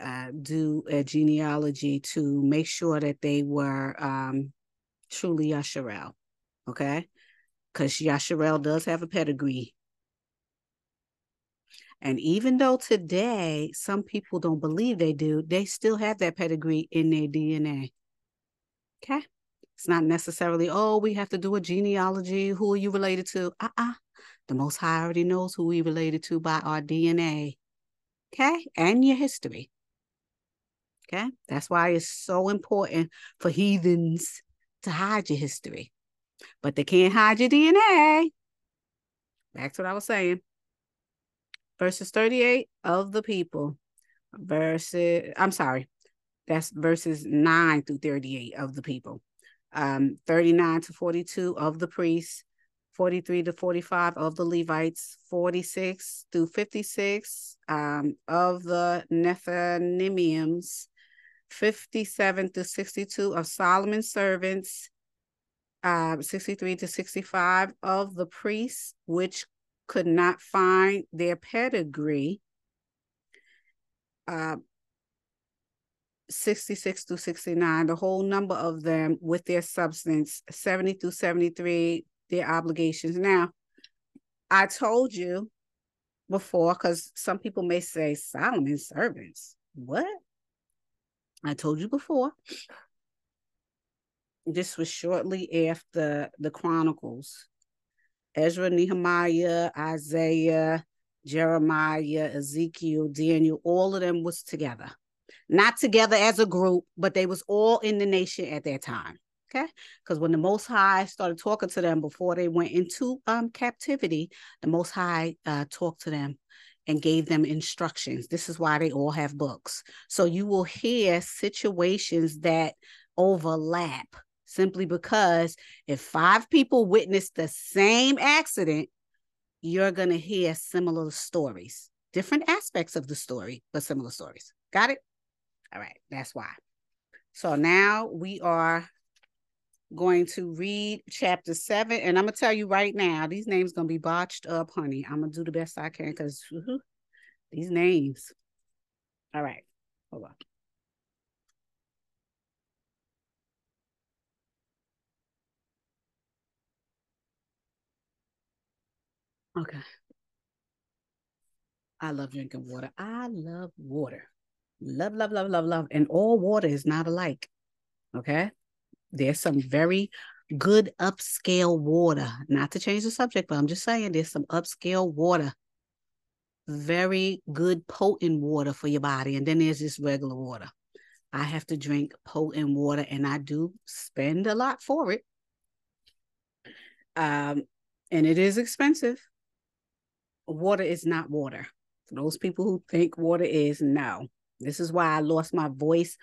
uh, do a genealogy to make sure that they were um, truly Yasharel. Okay, because Yasharel does have a pedigree. And even though today some people don't believe they do, they still have that pedigree in their DNA. Okay. It's not necessarily, oh, we have to do a genealogy. Who are you related to? Uh uh The Most High already knows who we related to by our DNA. Okay. And your history. Okay. That's why it's so important for heathens to hide your history but they can't hide your DNA. Back to what I was saying. Verses 38 of the people. Verses, I'm sorry, that's verses 9 through 38 of the people. Um, 39 to 42 of the priests, 43 to 45 of the Levites, 46 through 56 um, of the Nethanimims, 57 to 62 of Solomon's servants, uh, 63 to 65 of the priests which could not find their pedigree. Uh, 66 to 69, the whole number of them with their substance, 70 through 73, their obligations. Now, I told you before, because some people may say Solomon's servants. What? I told you before this was shortly after the Chronicles. Ezra, Nehemiah, Isaiah, Jeremiah, Ezekiel, Daniel, all of them was together. Not together as a group, but they was all in the nation at that time. Okay. Because when the Most High started talking to them before they went into um captivity, the Most High uh, talked to them and gave them instructions. This is why they all have books. So you will hear situations that overlap simply because if five people witness the same accident, you're going to hear similar stories, different aspects of the story, but similar stories. Got it? All right, that's why. So now we are going to read chapter seven, and I'm gonna tell you right now, these names gonna be botched up, honey. I'm gonna do the best I can because these names. All right, hold on. Okay. I love drinking water. I love water. Love, love, love, love, love. And all water is not alike. Okay. There's some very good upscale water. Not to change the subject, but I'm just saying there's some upscale water. Very good potent water for your body. And then there's just regular water. I have to drink potent water and I do spend a lot for it. Um, and it is expensive water is not water. For those people who think water is, no. This is why I lost my voice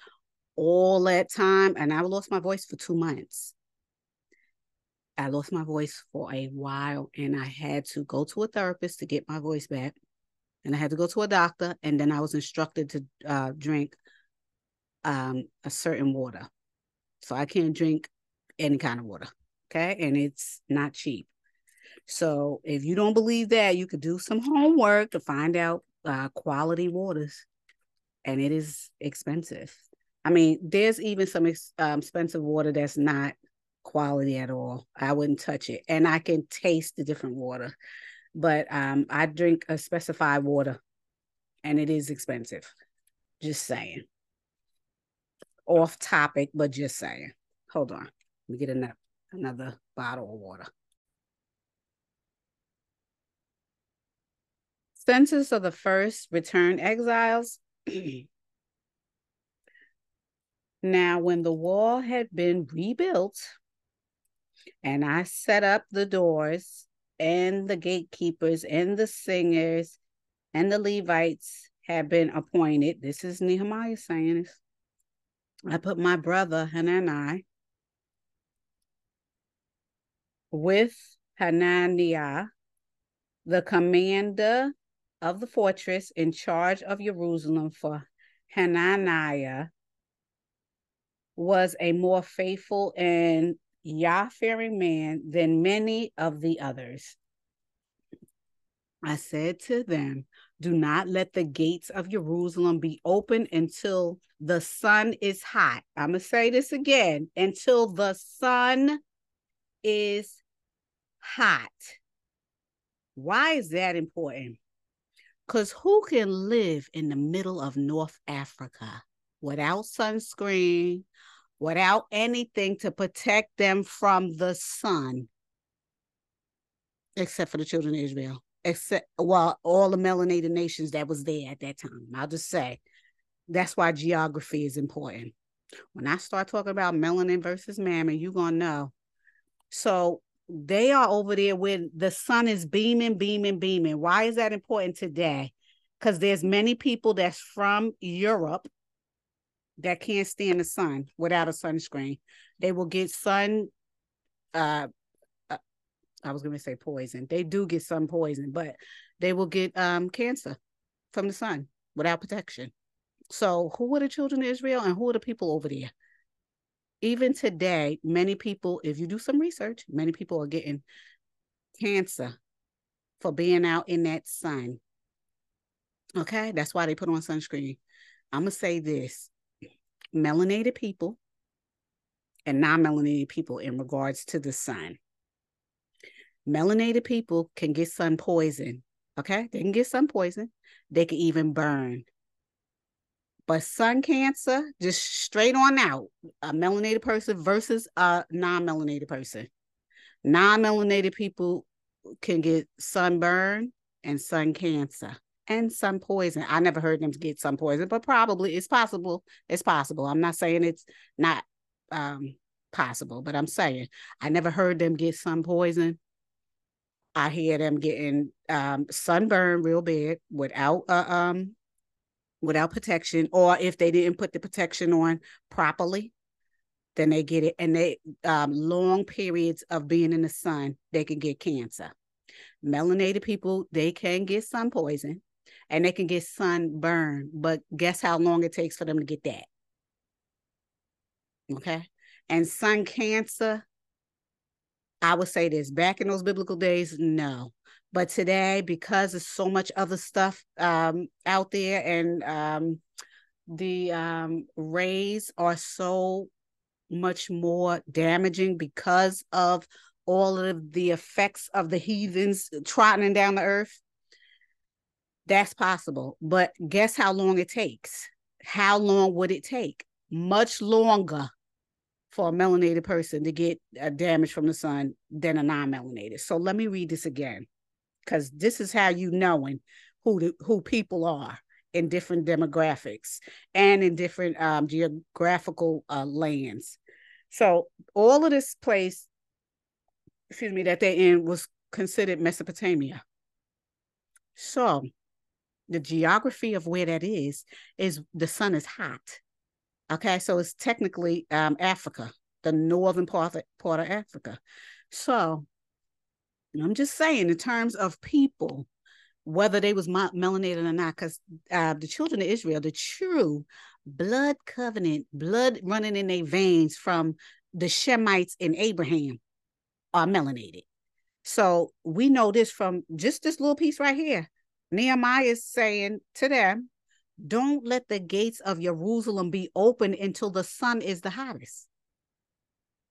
all that time. And I lost my voice for two months. I lost my voice for a while and I had to go to a therapist to get my voice back. And I had to go to a doctor. And then I was instructed to uh, drink um, a certain water. So I can't drink any kind of water. Okay. And it's not cheap. So if you don't believe that, you could do some homework to find out uh, quality waters, and it is expensive. I mean, there's even some ex- um, expensive water that's not quality at all. I wouldn't touch it, and I can taste the different water. But um, I drink a specified water, and it is expensive. Just saying. Off topic, but just saying. Hold on. Let me get another another bottle of water. Census of the first returned exiles. now, when the wall had been rebuilt, and I set up the doors and the gatekeepers and the singers and the Levites had been appointed. This is Nehemiah saying this. I put my brother Hanani with Hananiah, the commander of the fortress in charge of Jerusalem for Hananiah was a more faithful and Yah fearing man than many of the others. I said to them, Do not let the gates of Jerusalem be open until the sun is hot. I'm going to say this again until the sun is hot. Why is that important? Because who can live in the middle of North Africa without sunscreen, without anything to protect them from the sun? Except for the children of Israel, except well, all the melanated nations that was there at that time. I'll just say that's why geography is important. When I start talking about melanin versus mammon, you're gonna know. So they are over there when the sun is beaming, beaming, beaming. Why is that important today? Because there's many people that's from Europe that can't stand the sun without a sunscreen. They will get sun. Uh, uh I was going to say poison. They do get sun poison, but they will get um cancer from the sun without protection. So, who are the children of Israel, and who are the people over there? Even today, many people, if you do some research, many people are getting cancer for being out in that sun. Okay, that's why they put on sunscreen. I'm gonna say this melanated people and non melanated people in regards to the sun. Melanated people can get sun poison. Okay, they can get sun poison, they can even burn. But sun cancer, just straight on out, a melanated person versus a non-melanated person. Non-melanated people can get sunburn and sun cancer and sun poison. I never heard them get sun poison, but probably it's possible. It's possible. I'm not saying it's not um, possible, but I'm saying I never heard them get sun poison. I hear them getting um, sunburn real bad without a um, without protection, or if they didn't put the protection on properly, then they get it. And they um, long periods of being in the sun, they can get cancer. Melanated people, they can get sun poison and they can get sun sunburn, but guess how long it takes for them to get that? Okay. And sun cancer, I would say this back in those biblical days, no. But today, because there's so much other stuff um, out there and um, the um, rays are so much more damaging because of all of the effects of the heathens trotting down the earth, that's possible. But guess how long it takes? How long would it take? Much longer for a melanated person to get a damage from the sun than a non-melanated. So let me read this again because this is how you knowing who the, who people are in different demographics and in different um, geographical uh, lands. So all of this place, excuse me, that they're in was considered Mesopotamia. So the geography of where that is is the sun is hot. Okay, so it's technically um, Africa, the northern part of, part of Africa. So I'm just saying, in terms of people, whether they was melanated or not, because uh, the children of Israel, the true blood covenant, blood running in their veins from the Shemites and Abraham, are melanated. So we know this from just this little piece right here. Nehemiah is saying to them, don't let the gates of Jerusalem be open until the sun is the hottest.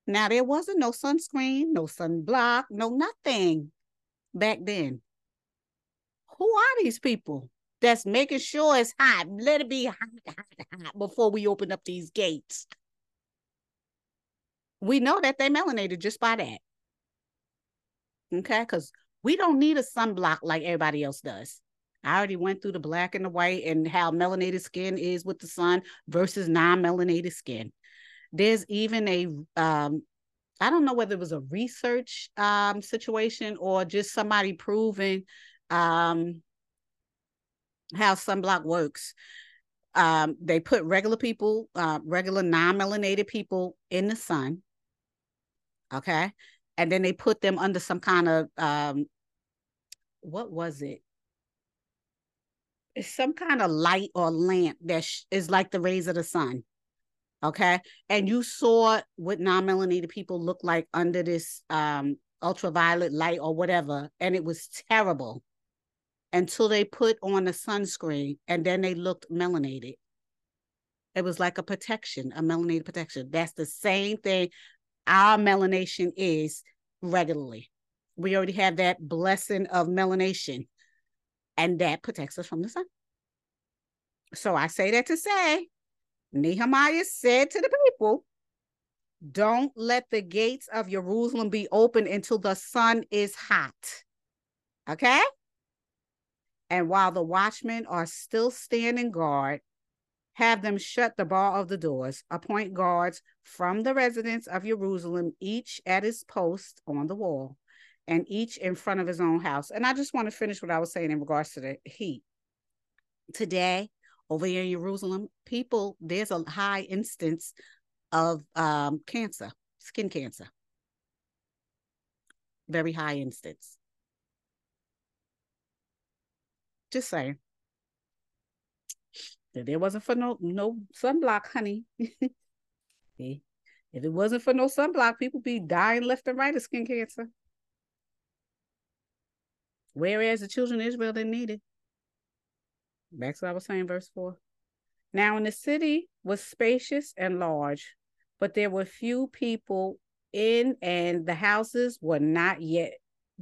Now there wasn't no sunscreen, no sunblock, no nothing back then. Who are these people that's making sure it's hot? Let it be hot, hot, hot before we open up these gates. We know that they melanated just by that. Okay, because we don't need a sunblock like everybody else does. I already went through the black and the white and how melanated skin is with the sun versus non-melanated skin. There's even a um, I don't know whether it was a research um, situation or just somebody proving um, how sunblock works. Um, they put regular people, uh, regular non-melanated people in the sun. Okay. And then they put them under some kind of um, what was it? It's some kind of light or lamp that sh- is like the rays of the sun. Okay. And you saw what non-melanated people look like under this um ultraviolet light or whatever. And it was terrible until they put on a sunscreen and then they looked melanated. It was like a protection, a melanated protection. That's the same thing our melanation is regularly. We already have that blessing of melanation, and that protects us from the sun. So I say that to say, Nehemiah said to the people, Don't let the gates of Jerusalem be open until the sun is hot. Okay? And while the watchmen are still standing guard, have them shut the bar of the doors, appoint guards from the residents of Jerusalem, each at his post on the wall, and each in front of his own house. And I just want to finish what I was saying in regards to the heat. Today, over here in Jerusalem, people, there's a high instance of um, cancer, skin cancer. Very high instance. Just saying. If it wasn't for no no sunblock, honey. if it wasn't for no sunblock, people be dying left and right of skin cancer. Whereas the children of Israel didn't need it. Back to what I was saying, verse 4. Now, in the city was spacious and large, but there were few people in, and the houses were not yet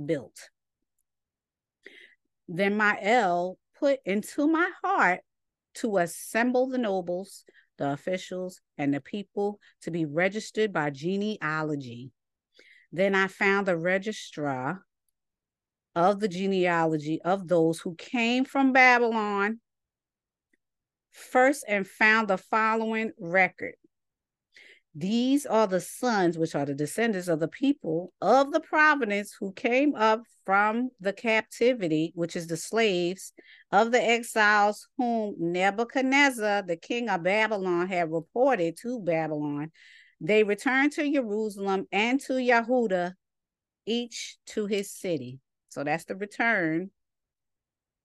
built. Then El put into my heart to assemble the nobles, the officials, and the people to be registered by genealogy. Then I found the registrar of the genealogy of those who came from Babylon first and found the following record. These are the sons, which are the descendants of the people of the province who came up from the captivity, which is the slaves of the exiles whom Nebuchadnezzar, the king of Babylon, had reported to Babylon. They returned to Jerusalem and to Yehuda, each to his city. So that's the return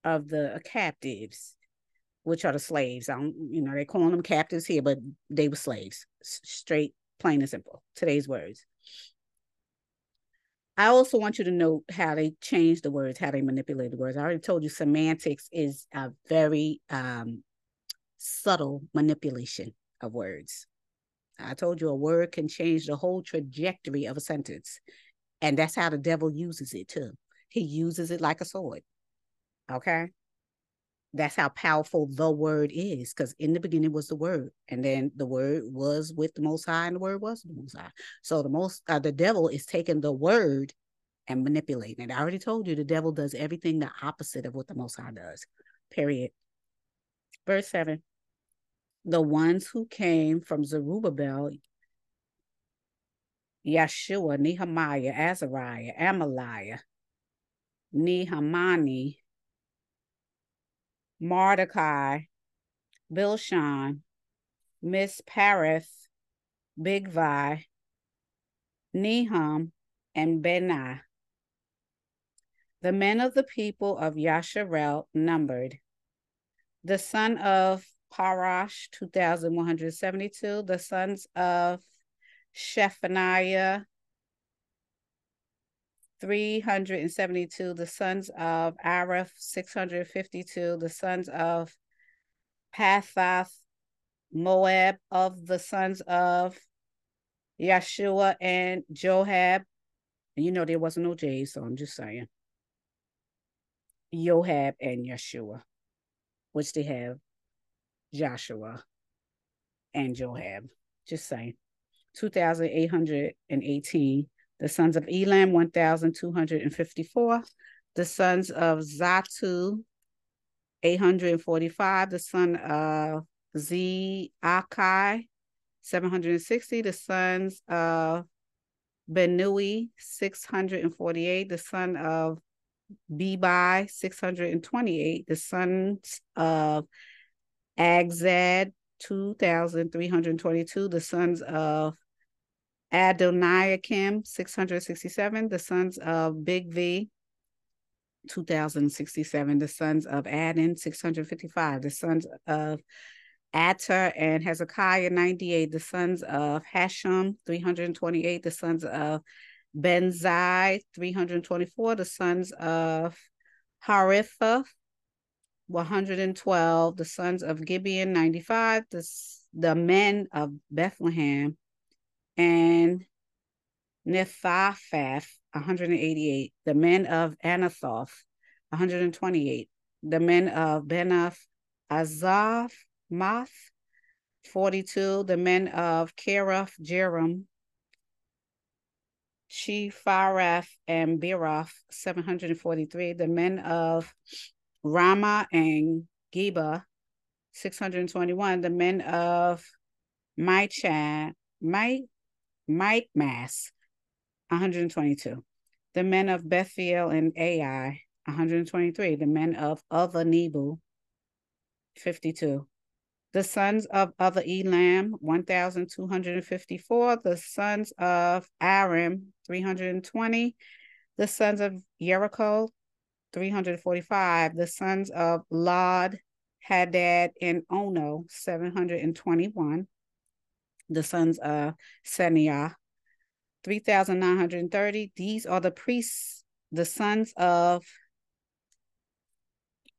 of the captives, which are the slaves. I don't, you know, they calling them captives here, but they were slaves. Straight, plain and simple. Today's words. I also want you to know how they change the words, how they manipulate the words. I already told you semantics is a very um, subtle manipulation of words. I told you a word can change the whole trajectory of a sentence. And that's how the devil uses it too. He uses it like a sword. Okay. That's how powerful the word is. Because in the beginning was the word. And then the word was with the most high, and the word was the most high. So the most uh, the devil is taking the word and manipulating it. I already told you the devil does everything the opposite of what the most high does. Period. Verse 7. The ones who came from Zerubbabel, Yeshua, Nehemiah, Azariah, Amaliah, Nehemani, Mordecai, Bilshan, Mispereth, Bigvi, Nehum, and Benai. The men of the people of Yasharel numbered the son of Parash, 2,172, the sons of Shephaniah, 372, the sons of Araph, 652, the sons of Pathath, Moab, of the sons of Yeshua and Joab. And you know there wasn't no J, so I'm just saying. Joab and Yeshua, which they have Joshua and Joab. Just saying. 2,818 the sons of Elam, 1,254. The sons of Zatu, 845, the son of Z Akai, 760, the sons of Benui, 648, the son of Bebai, 628, the sons of Agzad, 2,322, the sons of Adoniakim, 667, the sons of Big V, 2067, the sons of Adin, 655, the sons of Atter and Hezekiah, 98, the sons of Hashem, 328, the sons of Benzai, 324, the sons of Haritha, 112, the sons of Gibeon, 95, the, the men of Bethlehem, and Nephaphah, 188, the men of Anathoth, 128, the men of Benath Azov, Math, 42, the men of Kerath, Jeram, Shephareth, and Birath, 743, the men of Rama and Geba, 621, the men of Michan, Mike, Michmas, 122. The men of Bethiel and Ai, 123. The men of Other Nebu, 52. The sons of Other Elam, 1,254. The sons of Aram, 320. The sons of Jericho, 345. The sons of Lod, Hadad, and Ono, 721. The sons of Seniah, 3,930. These are the priests, the sons of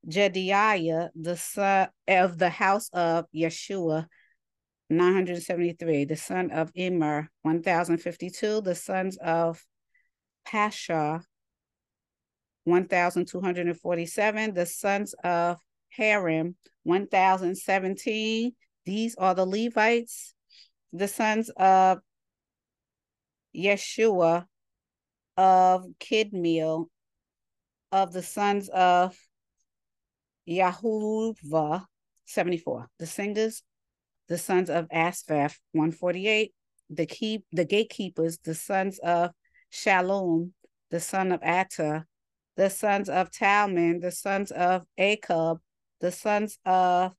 Jediah, the son of the house of Yeshua, 973. The son of Immer, 1,052. The sons of Pasha, 1,247. The sons of Harim, 1,017. These are the Levites. The sons of Yeshua of Kidmiel, of the sons of Yahuwah, 74. The singers, the sons of Asaph, 148. The keep the gatekeepers, the sons of Shalom, the son of Atta, the sons of Talman, the sons of Akub, the sons of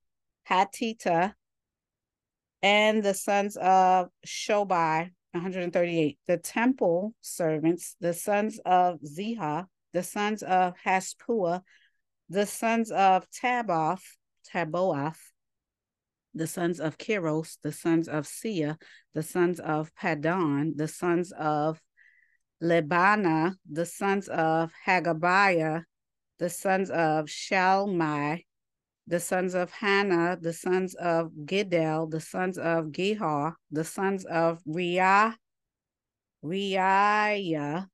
Hatita, and the sons of Shobai, 138. The temple servants, the sons of Ziha, the sons of Haspua, the sons of Taboth, Taboath, the sons of Kiros, the sons of Sia, the sons of Padon, the sons of Lebana, the sons of Hagabiah, the sons of Shalmai, the sons of Hannah, the sons of Gidel, the sons of Gihar, the sons of Riah, Riah,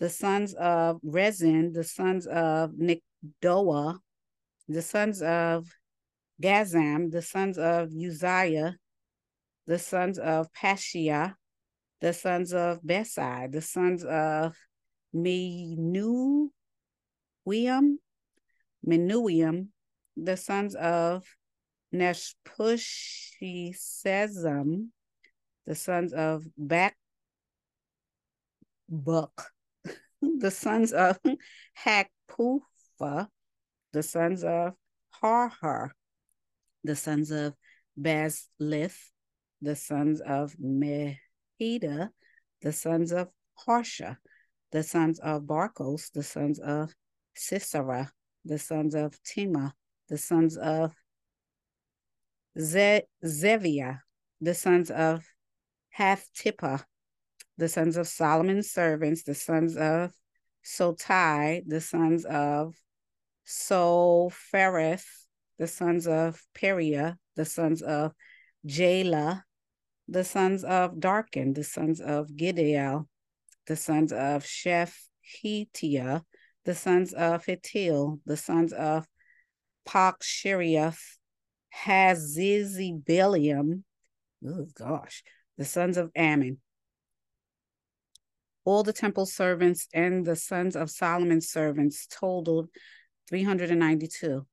the sons of Rezin, the sons of Nikdoah, the sons of Gazam, the sons of Uzziah, the sons of Pashia, the sons of Besai, the sons of Menuium, Menuium, the sons of Neshpushizem, the sons of Bak Buck, the sons of Hakpufa, the sons of Harhar, the sons of Bazlith, the sons of Mehida, the sons of Harsha, the sons of Barkos, the sons of Sisera, the sons of Tima, the sons of Ze- Zevia, the sons of Haftippa, the sons of Solomon's servants, the sons of Sotai, the sons of Sophereth, the sons of Peria, the sons of Jala, the sons of Darkin, the sons of Gideal, the sons of Shephetia, the sons of Hitil, the sons of Pakshiriath, Hazizibelium, oh gosh, the sons of Ammon. All the temple servants and the sons of Solomon's servants totaled 392.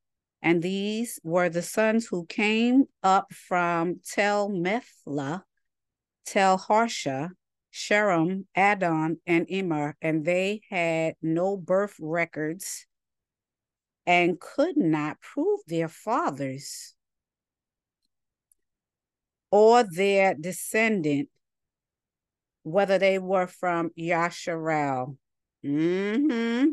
And these were the sons who came up from Tel Methla, Tel Harsha, Sherem, Adon, and Immer, and they had no birth records and could not prove their fathers or their descendant, whether they were from Yasharel. Mm-hmm.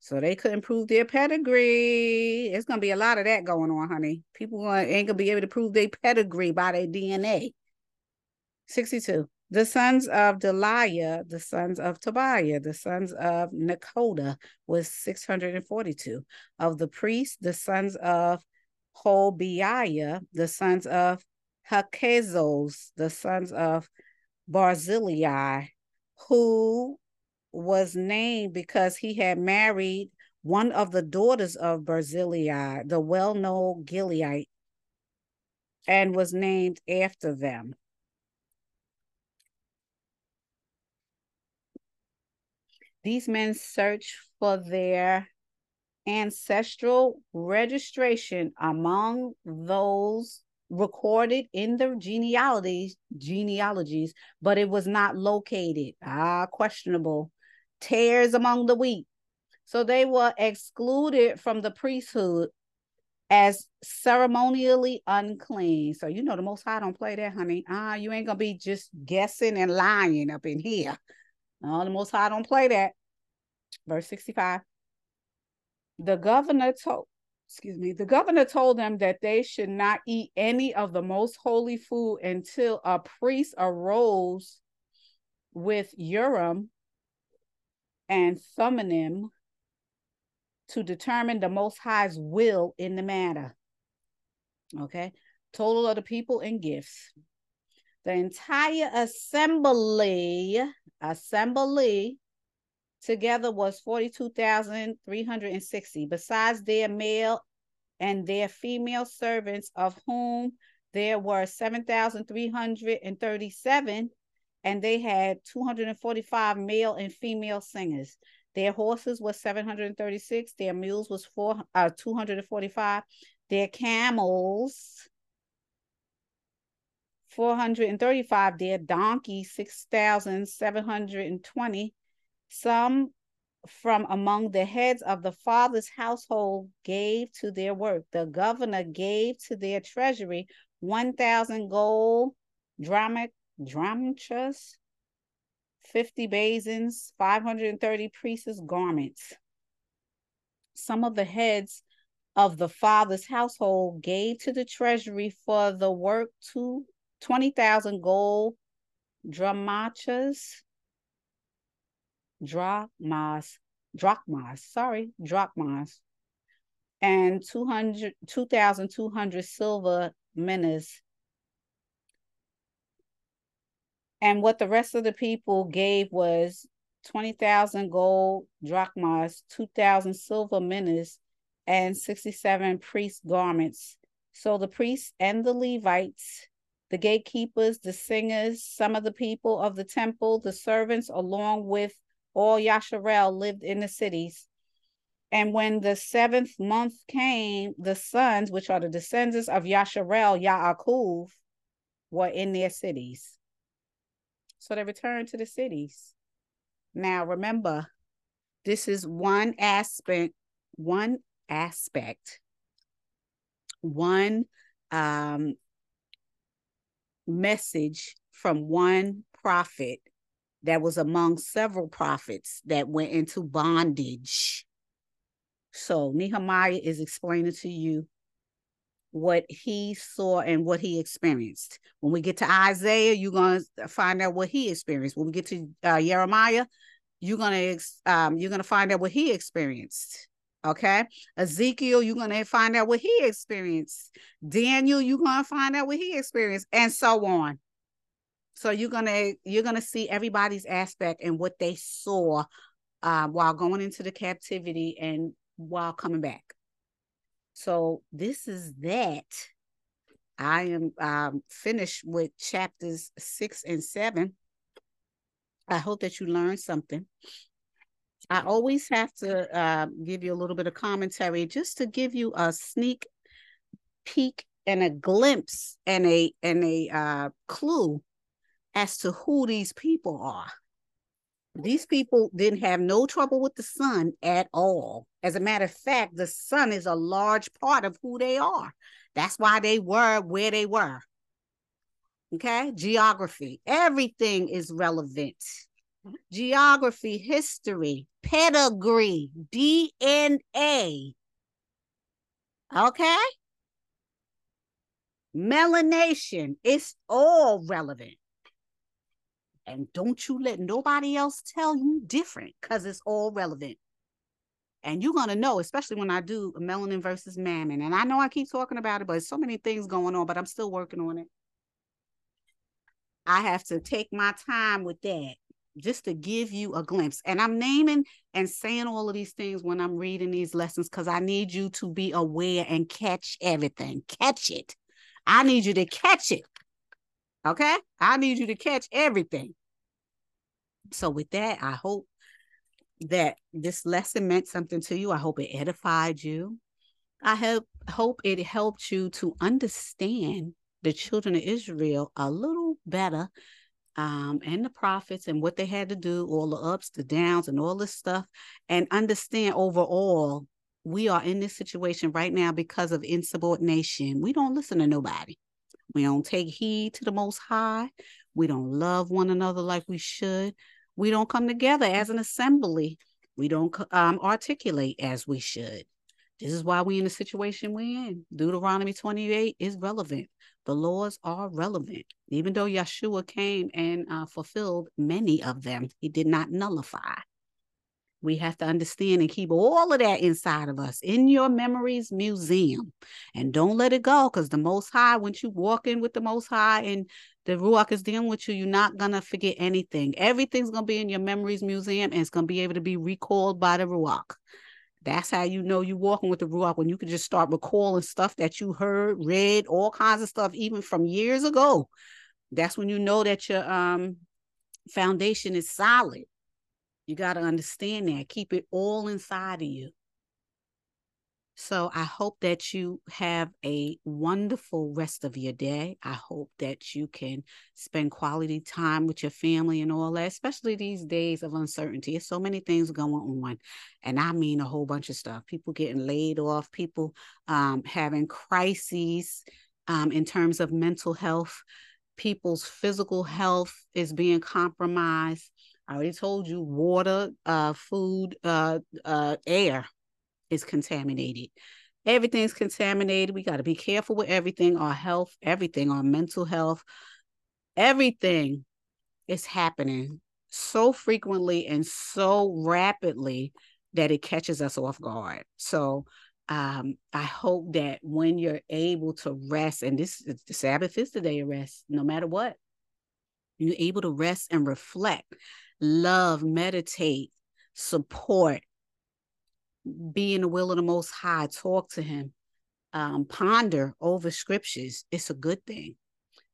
So they couldn't prove their pedigree. It's gonna be a lot of that going on, honey. People ain't gonna be able to prove their pedigree by their DNA. 62. The sons of Deliah, the sons of Tobiah, the sons of Nekoda was 642. Of the priests, the sons of Hobiah, the sons of Hakazos, the sons of Barzillai, who was named because he had married one of the daughters of Barzillai, the well-known Gilead, and was named after them. These men searched for their ancestral registration among those recorded in the genealogies genealogies but it was not located. Ah questionable. Tares among the wheat. So they were excluded from the priesthood as ceremonially unclean. So you know the most high don't play that honey. Ah you ain't gonna be just guessing and lying up in here no the most high don't play that. Verse 65 the governor told excuse me the governor told them that they should not eat any of the most holy food until a priest arose with urim and thummim to determine the most high's will in the matter. Okay? Total of the people and gifts the entire assembly assembly together was 42,360, besides their male and their female servants, of whom there were 7,337, and they had 245 male and female singers. Their horses were 736, their mules was four, uh, 245, their camels 435, dead donkeys 6,720, some from among the heads of the father's household gave to their work. The governor gave to their treasury 1,000 gold drachmas, 50 basins, 530 priests' garments. Some of the heads of the father's household gave to the treasury for the work to 20,000 gold drachmas, drachmas, drachmas, sorry, drachmas, and 200, 2,200 silver minas. And what the rest of the people gave was 20,000 gold drachmas, 2,000 silver minas, and 67 priest garments. So the priests and the Levites, the gatekeepers, the singers, some of the people of the temple, the servants, along with all Yasharel lived in the cities. And when the seventh month came, the sons, which are the descendants of Yasharel, Yaakov, were in their cities. So they returned to the cities. Now remember, this is one aspect, one aspect, one um, message from one prophet that was among several prophets that went into bondage. So Nehemiah is explaining to you what he saw and what he experienced. When we get to Isaiah, you're going to find out what he experienced. When we get to uh, Jeremiah, you're going to um, you're going to find out what he experienced. Okay, Ezekiel, you're going to find out what he experienced. Daniel, you're going to find out what he experienced, and so on. So you're gonna you're gonna see everybody's aspect and what they saw uh, while going into the captivity and while coming back. So this is that. I am um, finished with chapters six and seven. I hope that you learned something. I always have to uh, give you a little bit of commentary just to give you a sneak peek and a glimpse and a and a uh, clue as to who these people are. These people didn't have no trouble with the sun at all. As a matter of fact, the sun is a large part of who they are. That's why they were where they were. Okay, geography, everything is relevant. Geography, history, pedigree, DNA. Okay, melanation, it's all relevant. And don't you let nobody else tell you different because it's all relevant. And you're going to know, especially when I do melanin versus mammon. And I know I keep talking about it, but so many things going on, but I'm still working on it. I have to take my time with that just to give you a glimpse. And I'm naming and saying all of these things when I'm reading these lessons because I need you to be aware and catch everything. Catch it. I need you to catch it. Okay? I need you to catch everything. So, with that, I hope that this lesson meant something to you. I hope it edified you. I hope, hope it helped you to understand the children of Israel a little better um, and the prophets and what they had to do, all the ups, the downs, and all this stuff, and understand overall we are in this situation right now because of insubordination. We don't listen to nobody. We don't take heed to the Most High. We don't love one another like we should. We don't come together as an assembly. We don't um, articulate as we should. This is why we're in the situation we're in. Deuteronomy 28 is relevant. The laws are relevant. Even though Yeshua came and uh, fulfilled many of them, he did not nullify. We have to understand and keep all of that inside of us in your memories museum. And don't let it go because the Most High, once you walk in with the Most High and the Ruach is dealing with you, you're not going to forget anything. Everything's going to be in your memories museum and it's going to be able to be recalled by the Ruach. That's how you know you're walking with the Ruach when you can just start recalling stuff that you heard, read, all kinds of stuff, even from years ago. That's when you know that your um, foundation is solid you got to understand that. Keep it all inside of you. So I hope that you have a wonderful rest of your day. I hope that you can spend quality time with your family and all that, especially these days of uncertainty. There's so many things going on. And I mean a whole bunch of stuff. People getting laid off, people um, having crises um, in terms of mental health, people's physical health is being compromised. I already told you water, uh, food, uh, uh, air is contaminated. Everything's contaminated. We got to be careful with everything, our health, everything, our mental health, everything is happening so frequently and so rapidly that it catches us off guard. So um, I hope that when you're able to rest, and this the Sabbath is the day of rest, no matter what, you're able to rest and reflect love, meditate, support, be in the will of the Most High, talk to Him, um, ponder over scriptures. It's a good thing,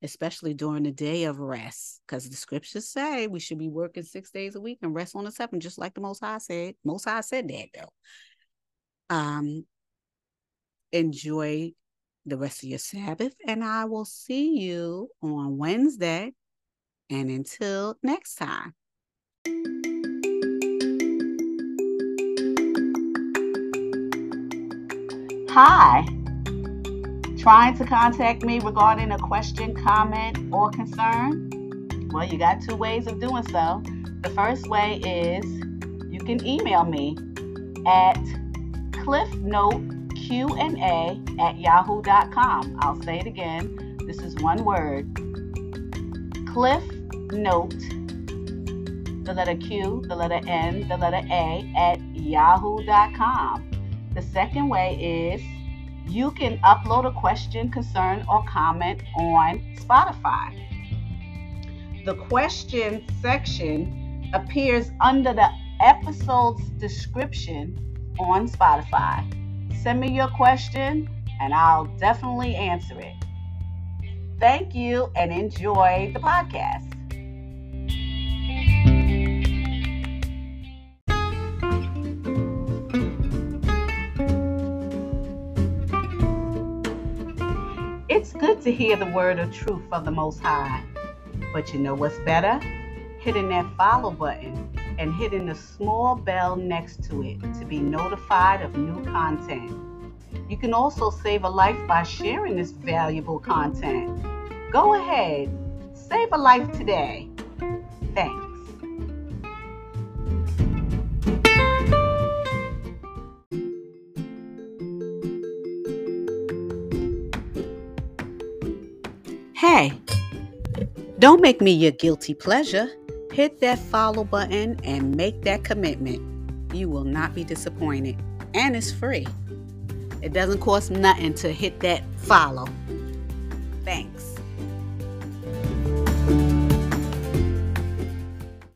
especially during the day of rest, because the scriptures say we should be working six days a week and rest on the seventh, just like the Most High said. Most High said that though. Um, enjoy the rest of your Sabbath, and I will see you on Wednesday. And until next time. Hi. Trying to contact me regarding a question, comment, or concern? Well, you got two ways of doing so. The first way is you can email me at cliffnoteqna at yahoo.com. I'll say it again. This is one word. Cliff Note the letter Q, the letter N, the letter A at yahoo.com. The second way is you can upload a question, concern, or comment on Spotify. The question section appears under the episode's description on Spotify. Send me your question and I'll definitely answer it. Thank you and enjoy the podcast. To hear the word of truth of the Most High. But you know what's better? Hitting that follow button and hitting the small bell next to it to be notified of new content. You can also save a life by sharing this valuable content. Go ahead, save a life today. Thanks. Hey, don't make me your guilty pleasure. Hit that follow button and make that commitment. You will not be disappointed. And it's free. It doesn't cost nothing to hit that follow. Thanks.